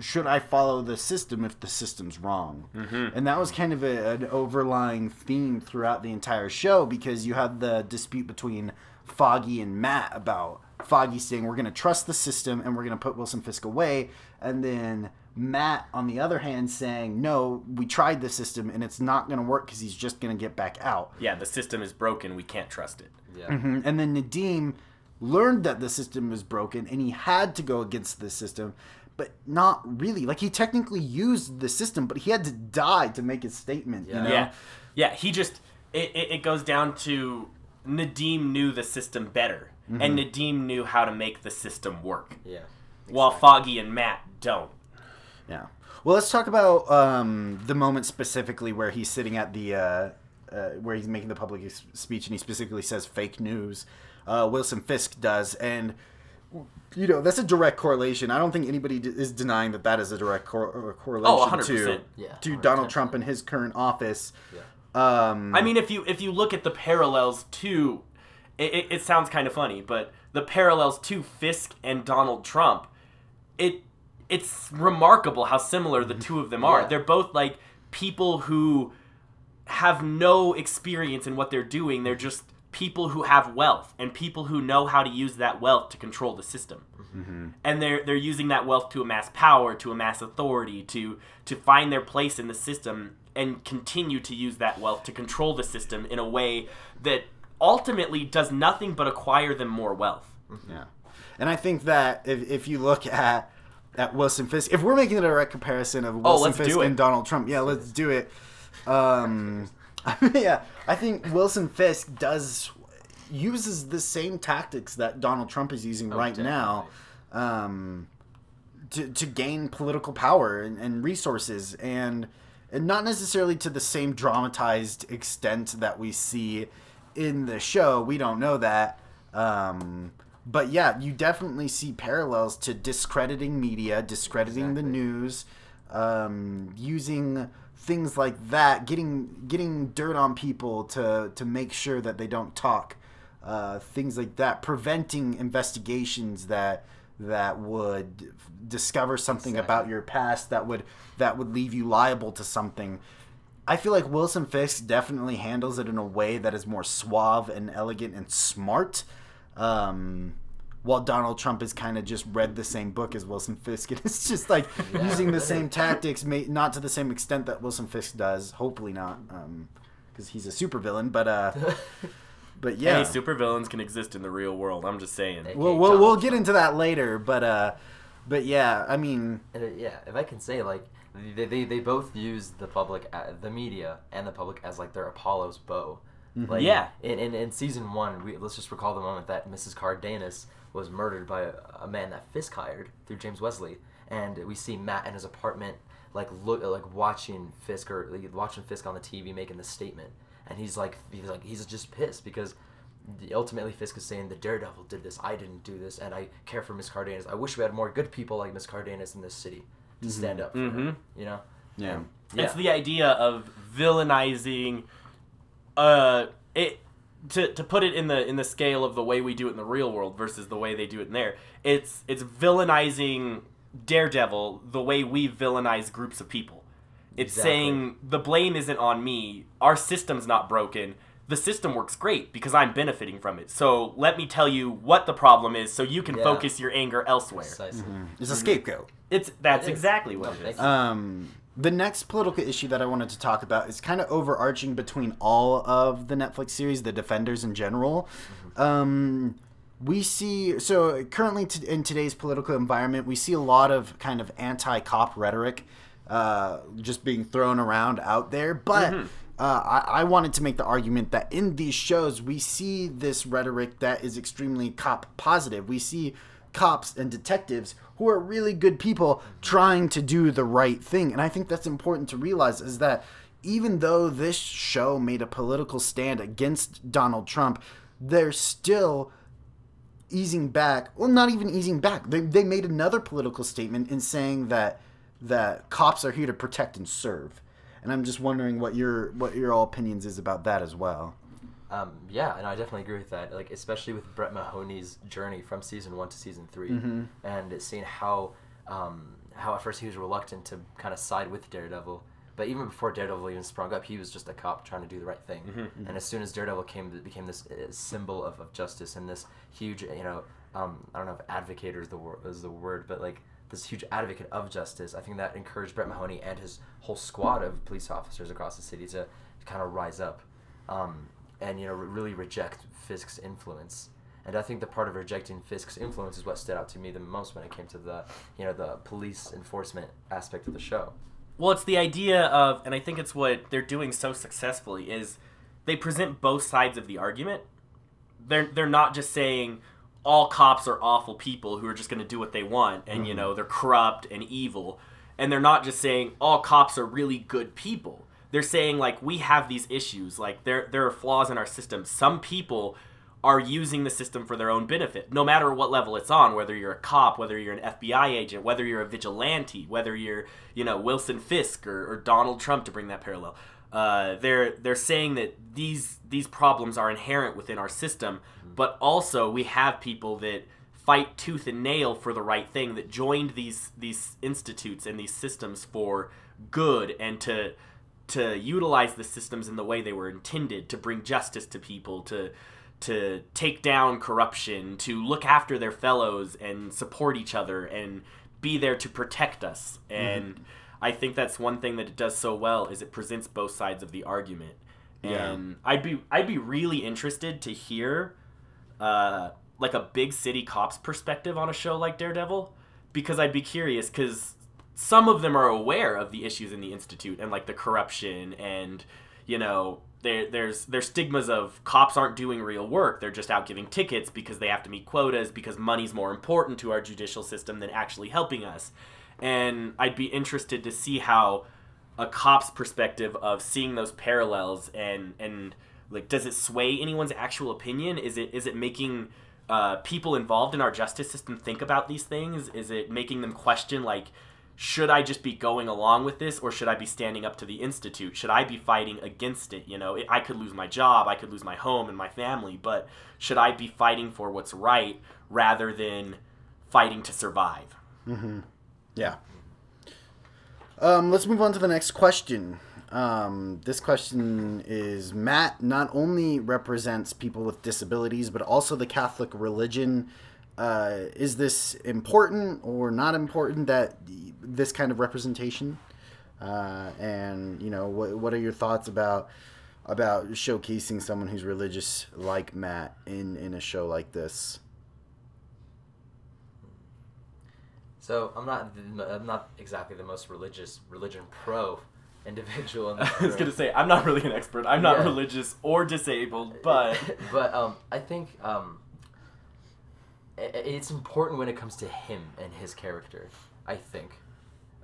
S1: should I follow the system if the system's wrong? Mm-hmm. And that was kind of a, an overlying theme throughout the entire show because you had the dispute between Foggy and Matt about Foggy saying we're going to trust the system and we're going to put Wilson Fisk away, and then Matt on the other hand saying no, we tried the system and it's not going to work because he's just going to get back out.
S2: Yeah, the system is broken. We can't trust it.
S3: yeah,
S1: Mhm. And then Nadeem learned that the system was broken and he had to go against the system, but not really. Like he technically used the system, but he had to die to make his statement. You
S3: Yeah.
S1: know?
S2: Yeah, yeah. He just it, it, it goes down to Nadeem knew the system better, and Nadeem knew how to make the system work,
S3: yeah.
S2: while Foggy and Matt don't.
S1: Yeah. Well, let's talk about um, the moment specifically where he's sitting at the uh, uh, where he's making the public speech, and he specifically says fake news. Uh, Wilson Fisk does, and you know that's a direct correlation. I don't think anybody d- is denying that that is a direct cor- uh, correlation
S2: Oh, 100%.
S1: to
S3: Yeah,
S1: to
S3: 110%.
S1: Donald Trump and his current office.
S3: Yeah.
S1: Um,
S2: I mean, if you if you look at the parallels to, it, it, it sounds kind of funny, but the parallels to Fisk and Donald Trump, it it's remarkable how similar the two of them are.
S3: Yeah.
S2: They're both like people who have no experience in what they're doing. They're just people who have wealth and people who know how to use that wealth to control the system. And they're they're using that wealth to amass power, to amass authority, to to find their place in the system and continue to use that wealth to control the system in a way that ultimately does nothing but acquire them more wealth.
S1: Yeah. And I think that if, if you look at at Wilson Fisk. If we're making a direct comparison of Wilson
S2: let's
S1: Fisk and Donald Trump, yeah, let's do it. Um, yeah, I think Wilson Fisk does uses the same tactics that Donald Trump is using right now. Um, to, to gain political power and, and resources and and not necessarily to the same dramatized extent that we see in the show we don't know that um, but yeah you definitely see parallels to discrediting media discrediting the news um, using things like that getting getting dirt on people to to make sure that they don't talk uh, things like that preventing investigations that that would discover something
S3: Exactly.
S1: about your past that would that would leave you liable to something. I feel like Wilson Fisk definitely handles it in a way that is more suave and elegant and smart. Um, while Donald Trump has kind of just read the same book as Wilson Fisk, and it's just like
S3: Yeah.
S1: using the same tactics, may, not to the same extent that Wilson Fisk does. Hopefully not, because he's a supervillain. But uh, but yeah,
S2: Any supervillains can exist in the real world. I'm just saying.
S3: Hey.
S1: we'll we'll, we'll get into that later. But uh, but yeah, I mean,
S3: And uh, yeah, if I can say, like, they, they, they both use the public, uh, the media, and the public as like their Apollo's bow. Like,
S2: Yeah.
S3: In, in, in season one, we, let's just recall the moment that Mrs. Cardenas was murdered by a, a man that Fisk hired through James Wesley, and we see Matt in his apartment, like look, like watching Fisk or like, watching Fisk on the TV making this statement, and he's like, he's like, he's just pissed because ultimately Fisk is saying the Daredevil did this, I didn't do this, and I care for Miss Cardenas. I wish we had more good people like Miss Cardenas in this city to stand up for her.
S2: Mhm.
S3: You know?
S1: yeah.
S3: Yeah.
S2: It's the idea of villainizing uh it to, to put it in the in the scale of the way we do it in the real world versus the way they do it in there. It's it's villainizing Daredevil the way we villainize groups of people. It's
S3: Exactly.
S2: saying the blame isn't on me. Our system's not broken. The system works great because I'm benefiting from it. So let me tell you what the problem is so you can
S3: Yeah.
S2: focus your anger elsewhere.
S3: Precisely.
S1: It's a scapegoat.
S2: It's that's
S3: It is.
S2: exactly what
S3: No,
S2: it is.
S1: Um, the next political issue that I wanted to talk about is kind of overarching between all of the Netflix series, the Defenders in general. Um, we see so currently t- in today's political environment, we see a lot of kind of anti-cop rhetoric uh, just being thrown around out there, but. Uh, I, I wanted to make the argument that in these shows we see this rhetoric that is extremely cop positive. We see cops and detectives who are really good people trying to do the right thing. And I think that's important to realize is that even though this show made a political stand against Donald Trump, they're still easing back. Well, not even easing back. They, they made another political statement in saying that that cops are here to protect and serve. And I'm just wondering what your what your all opinions is about that as well.
S3: Um, yeah, and I definitely agree with that. Like, especially with Brett Mahoney's journey from season one to season 3
S1: Mm-hmm.
S3: and seeing how um, how at first he was reluctant to kind of side with Daredevil, but even before Daredevil even sprung up, he was just a cop trying to do the right thing.
S1: Mm-hmm.
S3: And as soon as Daredevil came, became this uh, symbol of, of justice and this huge, you know, um, I don't know if advocator is the word is the word, but like this huge advocate of justice. I think that encouraged Brett Mahoney and his whole squad of police officers across the city to, to kind of rise up. Um, and you know re- really reject Fisk's influence. And I think the part of rejecting Fisk's influence is what stood out to me the most when it came to the you know the police enforcement aspect of the show.
S2: Well, it's the idea of, and I think it's what they're doing so successfully is they present both sides of the argument. They're they're not just saying all cops are awful people who are just going to do what they want, and you mm-hmm. know they're corrupt and evil, and they're not just saying all cops are really good people. They're saying like we have these issues, like there there are flaws in our system. Some people are using the system for their own benefit, no matter what level it's on. Whether you're a cop, whether you're an FBI agent, whether you're a vigilante, whether you're you know Wilson Fisk or, or Donald Trump to bring that parallel. Uh, they're they're saying that these these problems are inherent within our system, but also we have people that fight tooth and nail for the right thing that joined these these institutes and these systems for good and to to utilize the systems in the way they were intended to bring justice to people to to take down corruption to look after their fellows and support each other and be there to protect us. And i think that's one thing that it does so well is it presents both sides of the argument.
S1: Yeah.
S2: and i'd be i'd be really interested to hear uh, like a big city cops perspective on a show like daredevil because I'd be curious because some of them are aware of the issues in the institute and like the corruption and you know there, there's there's stigmas of cops aren't doing real work. They're just out giving tickets because they have to meet quotas because money's more important to our judicial system than actually helping us. And I'd be interested to see how a cop's perspective of seeing those parallels and and like does it sway anyone's actual opinion? Is it is it making uh, people involved in our justice system think about these things? Is it making them question like should I just be going along with this or should I be standing up to the institute? Should I be fighting against it? You know, it, I could lose my job, I could lose my home and my family, but should I be fighting for what's right rather than fighting to survive? Hmm.
S1: Yeah. Um, let's move on to the next question. Um, this question is Matt not only represents people with disabilities, but also the Catholic religion. Uh, is this important or not important that this kind of representation? Uh, and you know, what what are your thoughts about about showcasing someone who's religious like Matt in in a show like this?
S3: So I'm not I'm not exactly the most religious religion pro individual. In
S2: I was gonna say I'm not really an expert. I'm not
S3: Yeah.
S2: religious or disabled, but
S3: but um, I think um, i- i- it's important when it comes to him and his character. I think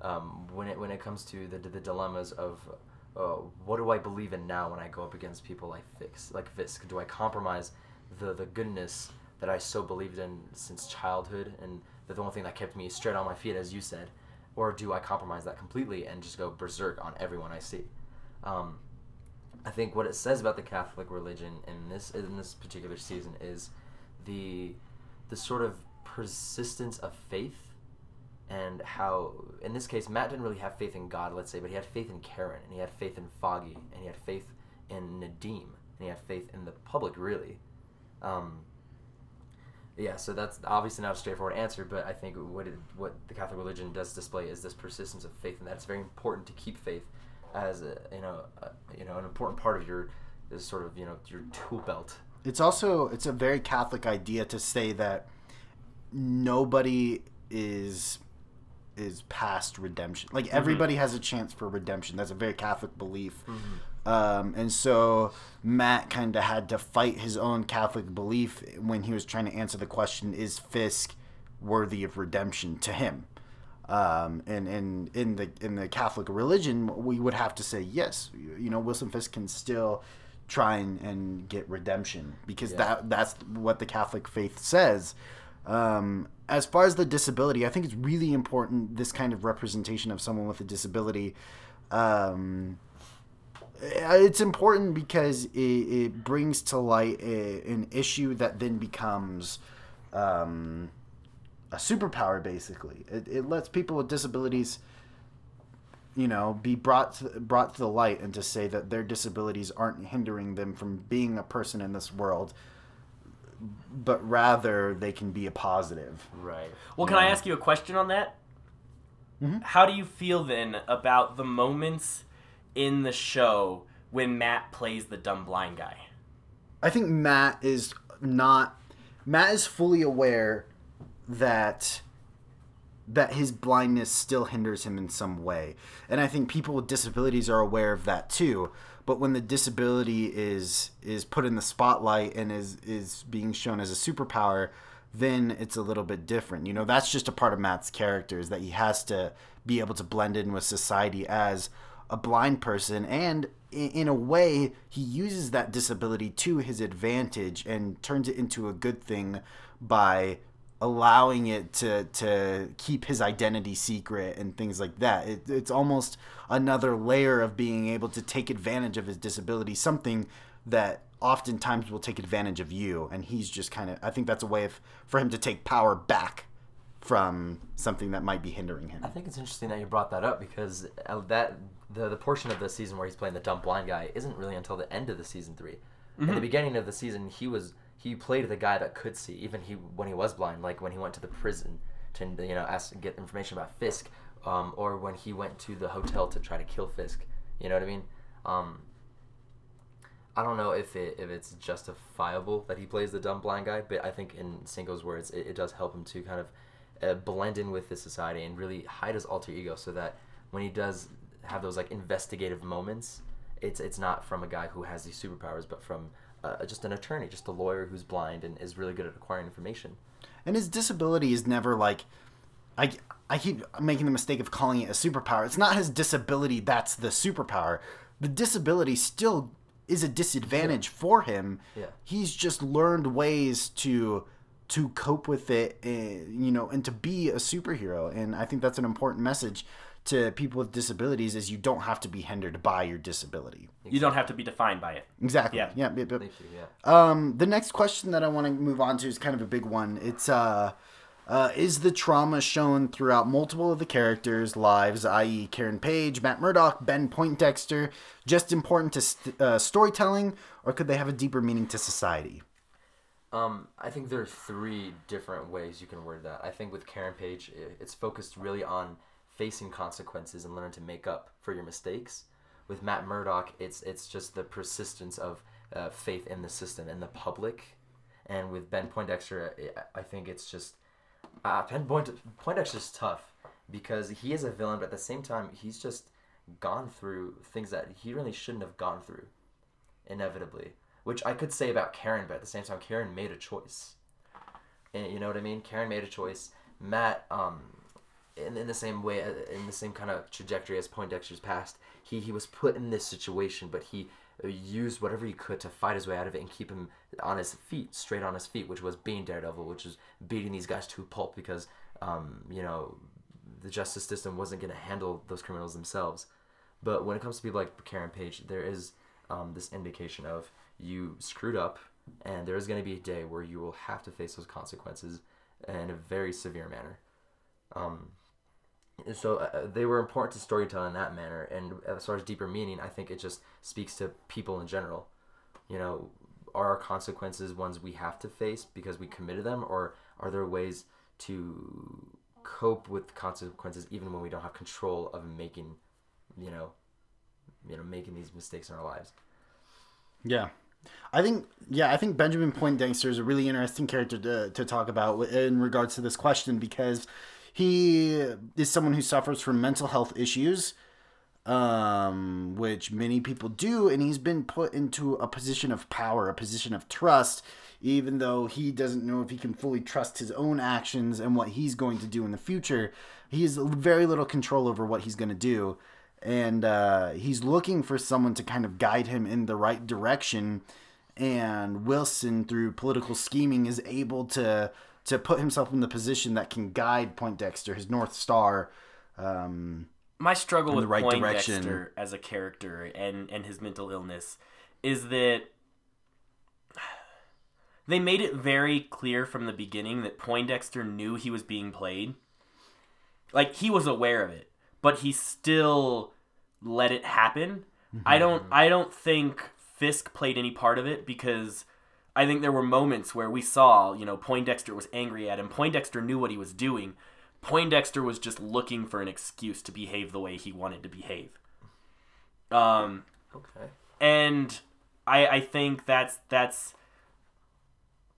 S3: um, when it when it comes to the the dilemmas of uh, what do I believe in now when I go up against people like Fix like Fisk? Do I compromise the the goodness that I so believed in since childhood and the, only thing that kept me straight on my feet, as you said, or do I compromise that completely and just go berserk on everyone I see? Um, I think what it says about the Catholic religion in this in this particular season is the the sort of persistence of faith and how in this case Matt didn't really have faith in God, let's say, but he had faith in Karen and he had faith in Foggy and he had faith in Nadeem and he had faith in the public really. Um, yeah, so that's obviously not a straightforward answer, but I think what it, what the Catholic religion does display is this persistence of faith, and that it's very important to keep faith as a, you know a, you know an important part of your sort of you know your tool belt.
S1: It's also it's a very Catholic idea to say that nobody is is past redemption. Like everybody has a chance for redemption. That's a very Catholic belief. Um, and so Matt kind of had to fight his own Catholic belief when he was trying to answer the question: Is Fisk worthy of redemption to him? Um, and, and in the in the Catholic religion, we would have to say yes. You know, Wilson Fisk can still try and, and get redemption because
S3: Yeah.
S1: that that's what the Catholic faith says. Um, as far as the disability, I think it's really important this kind of representation of someone with a disability. Um, it's important because it, it brings to light a, an issue that then becomes um, a superpower. Basically, it, it lets people with disabilities, you know, be brought to, brought to the light and to say that their disabilities aren't hindering them from being a person in this world, but rather they can be a positive.
S3: Right.
S2: Well, can I ask you a question on that? Mm-hmm. How do you feel then about the moments in the show when Matt plays the dumb blind guy?
S1: I think Matt is not Matt is fully aware that that his blindness still hinders him in some way. And I think people with disabilities are aware of that too. But when the disability is is put in the spotlight and is is being shown as a superpower, then it's a little bit different. You know, that's just a part of Matt's character is that he has to be able to blend in with society as a blind person and in a way he uses that disability to his advantage and turns it into a good thing by allowing it to to keep his identity secret and things like that. It, it's almost another layer of being able to take advantage of his disability something that oftentimes will take advantage of you. And he's just kind of i think that's a way of, for him to take power back from something that might be hindering him.
S3: I think it's interesting that you brought that up because uh, that the the portion of the season where he's playing the dumb blind guy isn't really until the end of the season 3 In the beginning of the season, he was he played the guy that could see, even he when he was blind, like when he went to the prison to you know ask get information about Fisk, um, or when he went to the hotel to try to kill Fisk. You know what I mean? Um, I don't know if it if it's justifiable that he plays the dumb blind guy, but I think in Singo's words, it, it does help him to kind of uh, blend in with the society and really hide his alter ego so that when he does have those like investigative moments, it's it's not from a guy who has these superpowers, but from uh, just an attorney, just a lawyer who's blind and is really good at acquiring information.
S1: And his disability is never like I I keep making the mistake of calling it a superpower. It's not his disability that's the superpower. The disability still is a disadvantage for him.
S3: Yeah.
S1: He's just learned ways to to cope with it, and, you know, and to be a superhero. And I think that's an important message to people with disabilities is you don't have to be hindered by your disability.
S2: You don't have to be defined by it.
S1: Exactly.
S2: Yeah.
S1: Yeah. yep, yep.
S3: Thank you. Yeah.
S1: Um, the next question that I want to move on to is kind of a big one. It's uh, uh, is the trauma shown throughout multiple of the characters' lives, i.e., Karen Page, Matt Murdock, Ben Poindexter, just important to st- uh, storytelling, or could they have a deeper meaning to society?
S3: Um, I think there are three different ways you can word that. I think with Karen Page, it's focused really on facing consequences and learning to make up for your mistakes. With Matt Murdock, it's it's just the persistence of uh, faith in the system and the public. And with Ben Poindexter, I, think it's just uh, Ben Point Poindexter's tough because he is a villain, but at the same time, he's just gone through things that he really shouldn't have gone through inevitably. Which I could say about Karen, but at the same time, Karen made a choice. And you know what I mean? Karen made a choice. Matt, um, in, in the same way, uh, in the same kind of trajectory as Poindexter's past, he, he was put in this situation, but he uh, used whatever he could to fight his way out of it and keep him on his feet, straight on his feet, which was being Daredevil, which was beating these guys to a pulp because, um, you know, the justice system wasn't going to handle those criminals themselves. But when it comes to people like Karen Page, there is um, this indication of you screwed up, and there is going to be a day where you will have to face those consequences in a very severe manner. Um, so uh, they were important to storytelling in that manner, and as far as deeper meaning, I think it just speaks to people in general. You know, are our consequences ones we have to face because we committed them, or are there ways to cope with consequences even when we don't have control of making, you know, you know, making these mistakes in our lives?
S1: Yeah. I think yeah, I think Benjamin Poindexter is a really interesting character to, to talk about in regards to this question because he is someone who suffers from mental health issues, um, which many people do, and he's been put into a position of power, a position of trust, even though he doesn't know if he can fully trust his own actions and what he's going to do in the future. He has very little control over what he's going to do and uh, he's looking for someone to kind of guide him in the right direction. And Wilson, through political scheming, is able to to put himself in the position that can guide Poindexter, his North Star. Um,
S2: My struggle with
S1: the right
S2: Poindexter
S1: direction.
S2: as a character and and his mental illness is that they made it very clear from the beginning that Poindexter knew he was being played. Like he was aware of it, but he still let it happen. I don't I don't think Fisk played any part of it because I think there were moments where we saw, you know, Poindexter was angry at him. Poindexter knew what he was doing. Poindexter was just looking for an excuse to behave the way he wanted to behave. Um,
S3: Okay.
S2: and I I think that's that's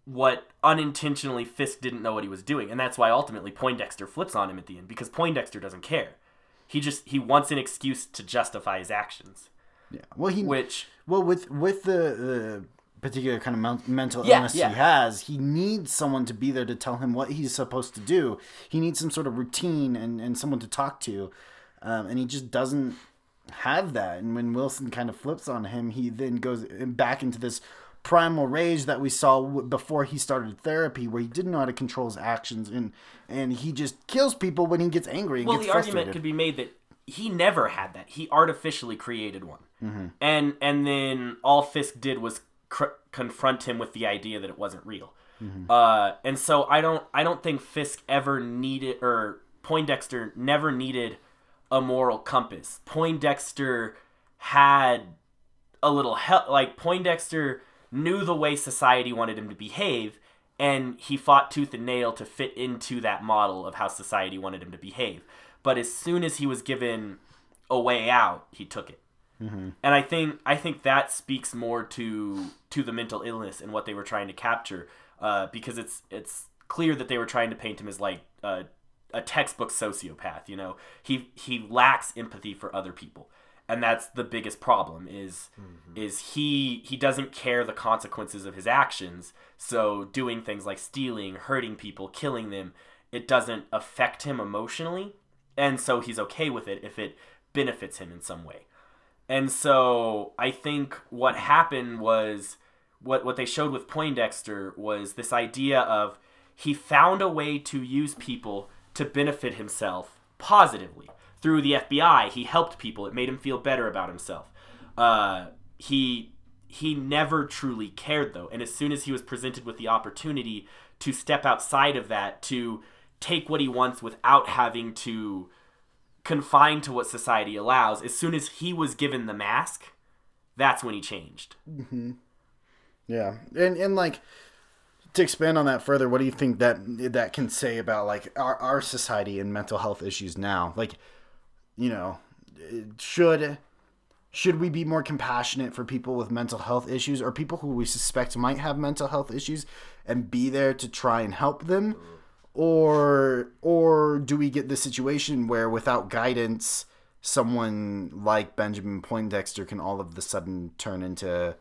S2: what unintentionally Fisk didn't know what he was doing, and that's why ultimately Poindexter flips on him at the end because Poindexter doesn't care. He just he wants an excuse to justify his actions,
S1: yeah. Well, he
S2: which
S1: well with with the, the particular kind of men- mental
S2: Yeah,
S1: illness
S2: yeah.
S1: he has, he needs someone to be there to tell him what he's supposed to do. He needs some sort of routine and, and someone to talk to, um, and he just doesn't have that. And when Wilson kind of flips on him, he then goes back into this primal rage that we saw w- before he started therapy, where he didn't know how to control his actions, and and he just kills people when he gets angry and
S2: well,
S1: gets
S2: the
S1: frustrated.
S2: argument could be made that he never had that. He artificially created one,
S1: Mm-hmm.
S2: and and then all Fisk did was cr- confront him with the idea that it wasn't real.
S1: Mm-hmm.
S2: Uh, and so I don't I don't think Fisk ever needed or Poindexter never needed a moral compass. Poindexter had a little help. Like Poindexter knew the way society wanted him to behave, and he fought tooth and nail to fit into that model of how society wanted him to behave. But as soon as he was given a way out, he took it. And I think I think that speaks more to to the mental illness and what they were trying to capture, uh, because it's it's clear that they were trying to paint him as like a, a textbook sociopath. You know, he he lacks empathy for other people, and that's the biggest problem. Is is he he doesn't care the consequences of his actions. So doing things like stealing, hurting people, killing them, it doesn't affect him emotionally, and so he's okay with it if it benefits him in some way. And so I think what happened was what what they showed with Poindexter was this idea of he found a way to use people to benefit himself positively through the FBI. He helped people. It made him feel better about himself. Uh, he he never truly cared though, and as soon as he was presented with the opportunity to step outside of that, to take what he wants without having to confine to what society allows, as soon as he was given the mask, that's when he changed. Mm-hmm.
S1: Yeah, and and like to expand on that further, what do you think that that can say about like our our society and mental health issues now? Like, you know, should should we be more compassionate for people with mental health issues or people who we suspect might have mental health issues and be there to try and help them? Or or do we get the situation where without guidance someone like Benjamin Poindexter can all of the sudden turn into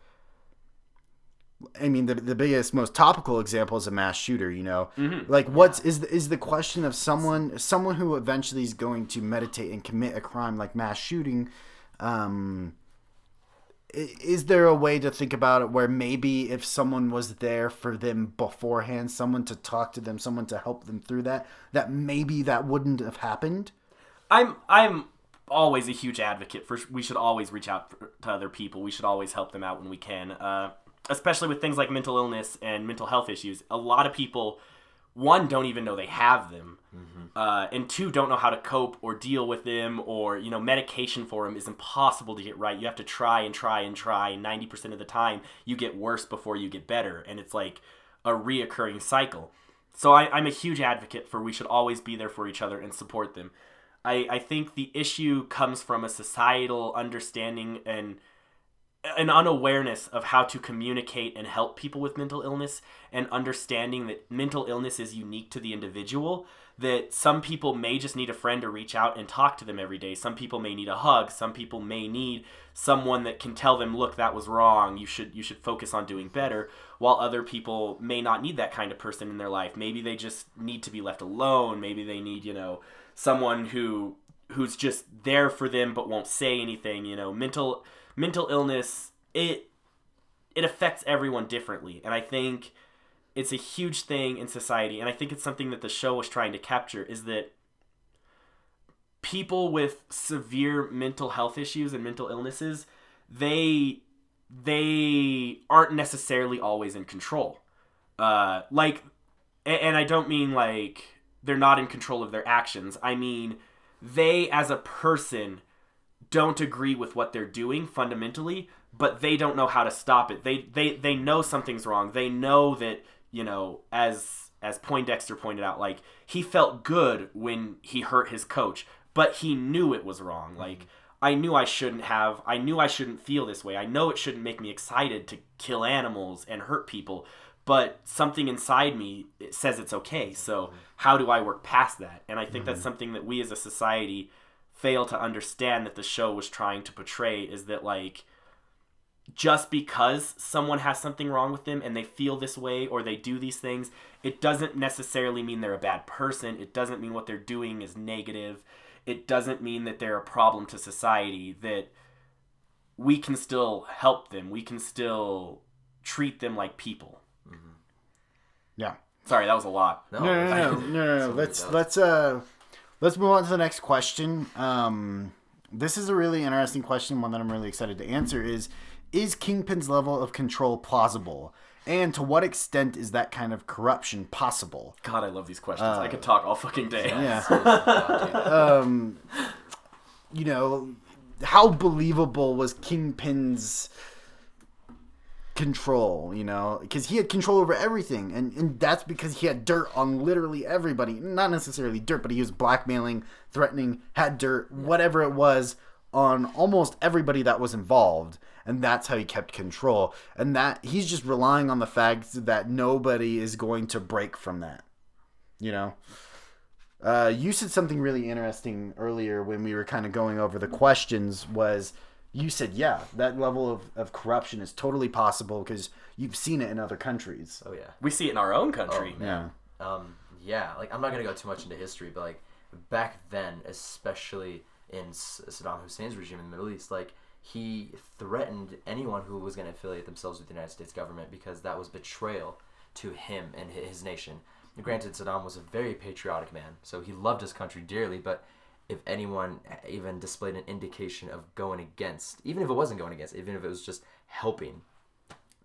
S1: I mean, the, the biggest, most topical example is a mass shooter. You know, like what's is the, is the question of someone someone who eventually is going to meditate and commit a crime like mass shooting. Um, is there a way to think about it where maybe if someone was there for them beforehand, someone to talk to them, someone to help them through that, that maybe that wouldn't have happened?
S2: I'm I'm always a huge advocate for we should always reach out to other people. We should always help them out when we can, uh, especially with things like mental illness and mental health issues. A lot of people, one, don't even know they have them, uh, and two, don't know how to cope or deal with them, or you know, medication for them is impossible to get right. You have to try and try and try, and ninety percent of the time, you get worse before you get better, and it's like a reoccurring cycle. So I, I'm a huge advocate for we should always be there for each other and support them. I, I think the issue comes from a societal understanding and an unawareness of how to communicate and help people with mental illness and understanding that mental illness is unique to the individual that some people may just need a friend to reach out and talk to them every day. Some people may need a hug. Some people may need someone that can tell them look that was wrong. You should you should focus on doing better while other people may not need that kind of person in their life. Maybe they just need to be left alone. Maybe they need you know someone who who's just there for them but won't say anything you know. Mental mental illness it it affects everyone differently. And i think it's a huge thing in society. And i think it's something that the show was trying to capture is that people with severe mental health issues and mental illnesses they they aren't necessarily always in control. Uh like a- and i don't mean like they're not in control of their actions. I mean they as a person don't agree with what they're doing fundamentally but they don't know how to stop it. They they they know something's wrong. They know that you know as as poindexter pointed out like he felt good when he hurt his coach but he knew it was wrong. Mm-hmm. Like i knew i shouldn't have i knew i shouldn't feel this way. I know it shouldn't make me excited to kill animals and hurt people but something inside me it says it's okay. So mm-hmm. how do i work past that? And i think that's mm-hmm. something that we as a society fail to understand that the show was trying to portray is that like just because someone has something wrong with them and they feel this way or they do these things it doesn't necessarily mean they're a bad person. It doesn't mean what they're doing is negative. It doesn't mean that they're a problem to society that we can still help them. We can still treat them like people.
S1: Yeah.
S2: sorry that was a lot.
S3: No,
S1: no, no, no, no, no, no. Let's let's uh let's move on to the next question. Um, this is a really interesting question, one that I'm really excited to answer. Is is Kingpin's level of control plausible, and to what extent is that kind of corruption possible?
S2: god i love these questions i could talk all fucking day
S1: Yeah. Um, you know, how believable was Kingpin's control? You know, because he had control over everything, and and that's because he had dirt on literally everybody. Not necessarily dirt, but he was blackmailing, threatening, had dirt, whatever it was. On almost everybody that was involved, and that's how he kept control. And that he's just relying on the fact that nobody is going to break from that. You know. Uh, you said something really interesting earlier when we were kind of going over the questions. Was you said, yeah, that level of, of corruption is totally possible because you've seen it in other countries.
S3: Oh yeah.
S2: We see it in our own country.
S3: Oh,
S1: Yeah.
S3: Um, yeah, like I'm not gonna go too much into history, but like back then, especially in Saddam Hussein's regime in the Middle East, like he threatened anyone who was gonna affiliate themselves with the United States government because that was betrayal to him and his nation. Granted, Saddam was a very patriotic man, so he loved his country dearly, but if anyone even displayed an indication of going against, even if it wasn't going against, even if it was just helping,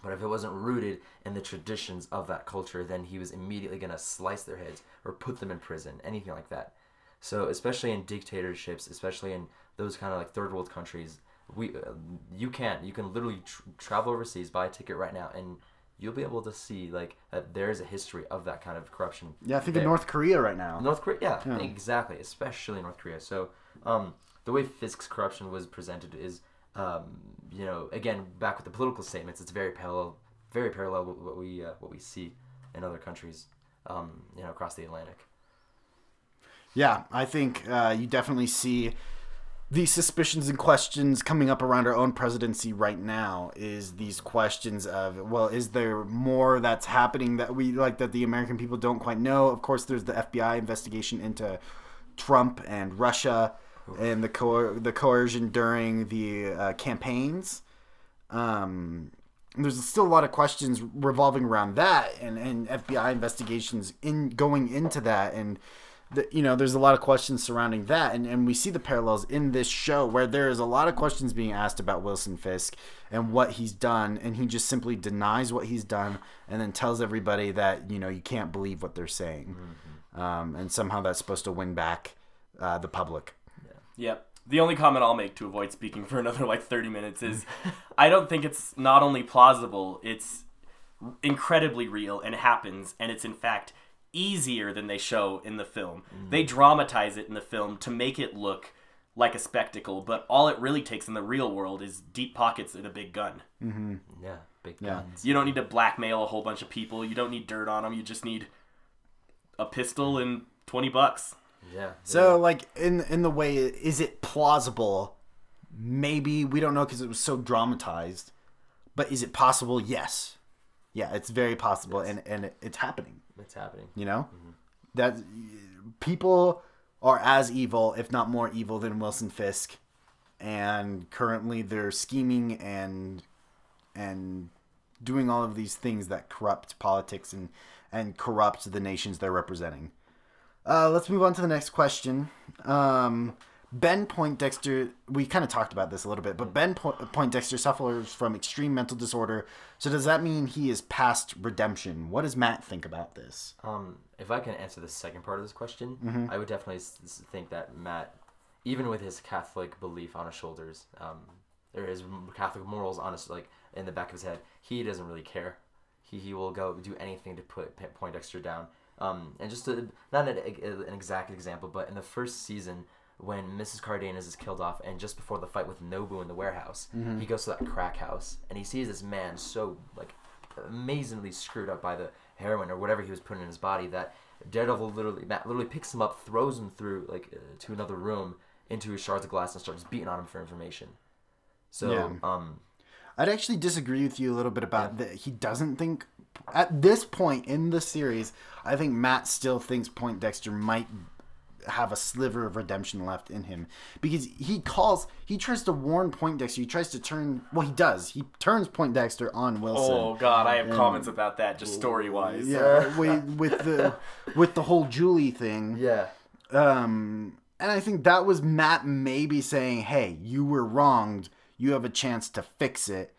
S3: but if it wasn't rooted in the traditions of that culture, then he was immediately going to slice their heads or put them in prison, anything like that. So, especially in dictatorships, especially in those kind of like third world countries, we uh, you can you can literally tr- travel overseas, buy a ticket right now, and you'll be able to see like that there is a history of that kind of corruption.
S1: Yeah, I think
S3: there.
S1: of North Korea right now.
S3: North Korea, yeah,
S1: Yeah.
S3: exactly, especially North Korea. So, um, the way Fisk's corruption was presented is, um, you know, again back with the political statements, it's very parallel, very parallel with what we uh, what we see in other countries, um, you know, across the Atlantic.
S1: Yeah, I think uh, you definitely see these suspicions and questions coming up around our own presidency right now. Is these questions of well, is there more that's happening that we like that the American people don't quite know? Of course, there's the FBI investigation into Trump and Russia and the co- the coercion during the uh, campaigns. Um, there's still a lot of questions revolving around that and, and FBI investigations in going into that and the, you know there's a lot of questions surrounding that. And, and we see the parallels in this show where there is a lot of questions being asked about Wilson Fisk and what he's done. And he just simply denies what he's done and then tells everybody that you know you can't believe what they're saying. Um, and somehow that's supposed to win back uh, the public.
S2: Yep. The only comment I'll make to avoid speaking for another like 30 minutes is I don't think it's not only plausible, it's incredibly real and happens, and it's in fact easier than they show in the film. Mm-hmm. They dramatize it in the film to make it look like a spectacle, but all it really takes in the real world is deep pockets and a big gun. Mm-hmm.
S3: Yeah, big
S1: Yeah.
S3: guns.
S2: You don't need to blackmail a whole bunch of people. You don't need dirt on them. You just need a pistol and 20 bucks.
S3: Yeah.
S1: So, like in in the way, is it plausible? Maybe we don't know because it was so dramatized. But is it possible? Yes. Yeah, it's very possible, and and it, it's happening.
S3: It's happening.
S1: You know, that people are as evil, if not more evil, than Wilson Fisk, and currently they're scheming and and doing all of these things that corrupt politics and and corrupt the nations they're representing. Uh, let's move on to the next question. Um, ben Poindexter, we kind of talked about this a little bit, but Ben po- Poindexter suffers from extreme mental disorder. So does that mean he is past redemption? What does Matt think about this?
S3: Um, if I can answer the second part of this question,
S1: Mm-hmm.
S3: I would definitely think that Matt, even with his Catholic belief on his shoulders, um, or his Catholic morals on his like in the back of his head, he doesn't really care. He, he will go do anything to put Poindexter down. Um, and just to, not an, an exact example, but in the first season when Mrs. Cardenas is killed off, and just before the fight with Nobu in the warehouse,
S1: Mm-hmm.
S3: he goes to that crack house and he sees this man so like amazingly screwed up by the heroin or whatever he was putting in his body that Daredevil literally Matt literally picks him up, throws him through like uh, to another room into his shards of glass and starts beating on him for information. So
S1: Yeah.
S3: um
S1: I'd actually disagree with you a little bit about that. He doesn't think at this point in the series. I think Matt still thinks Poindexter might have a sliver of redemption left in him because he calls, he tries to warn Poindexter. He tries to turn. Well, he does. He turns Poindexter on Wilson.
S2: Oh god, I have comments about that just story wise.
S1: yeah, with, with the with the whole Julie thing.
S3: yeah.
S1: Um, and I think that was Matt maybe saying, "Hey, you were wronged. You have a chance to fix it."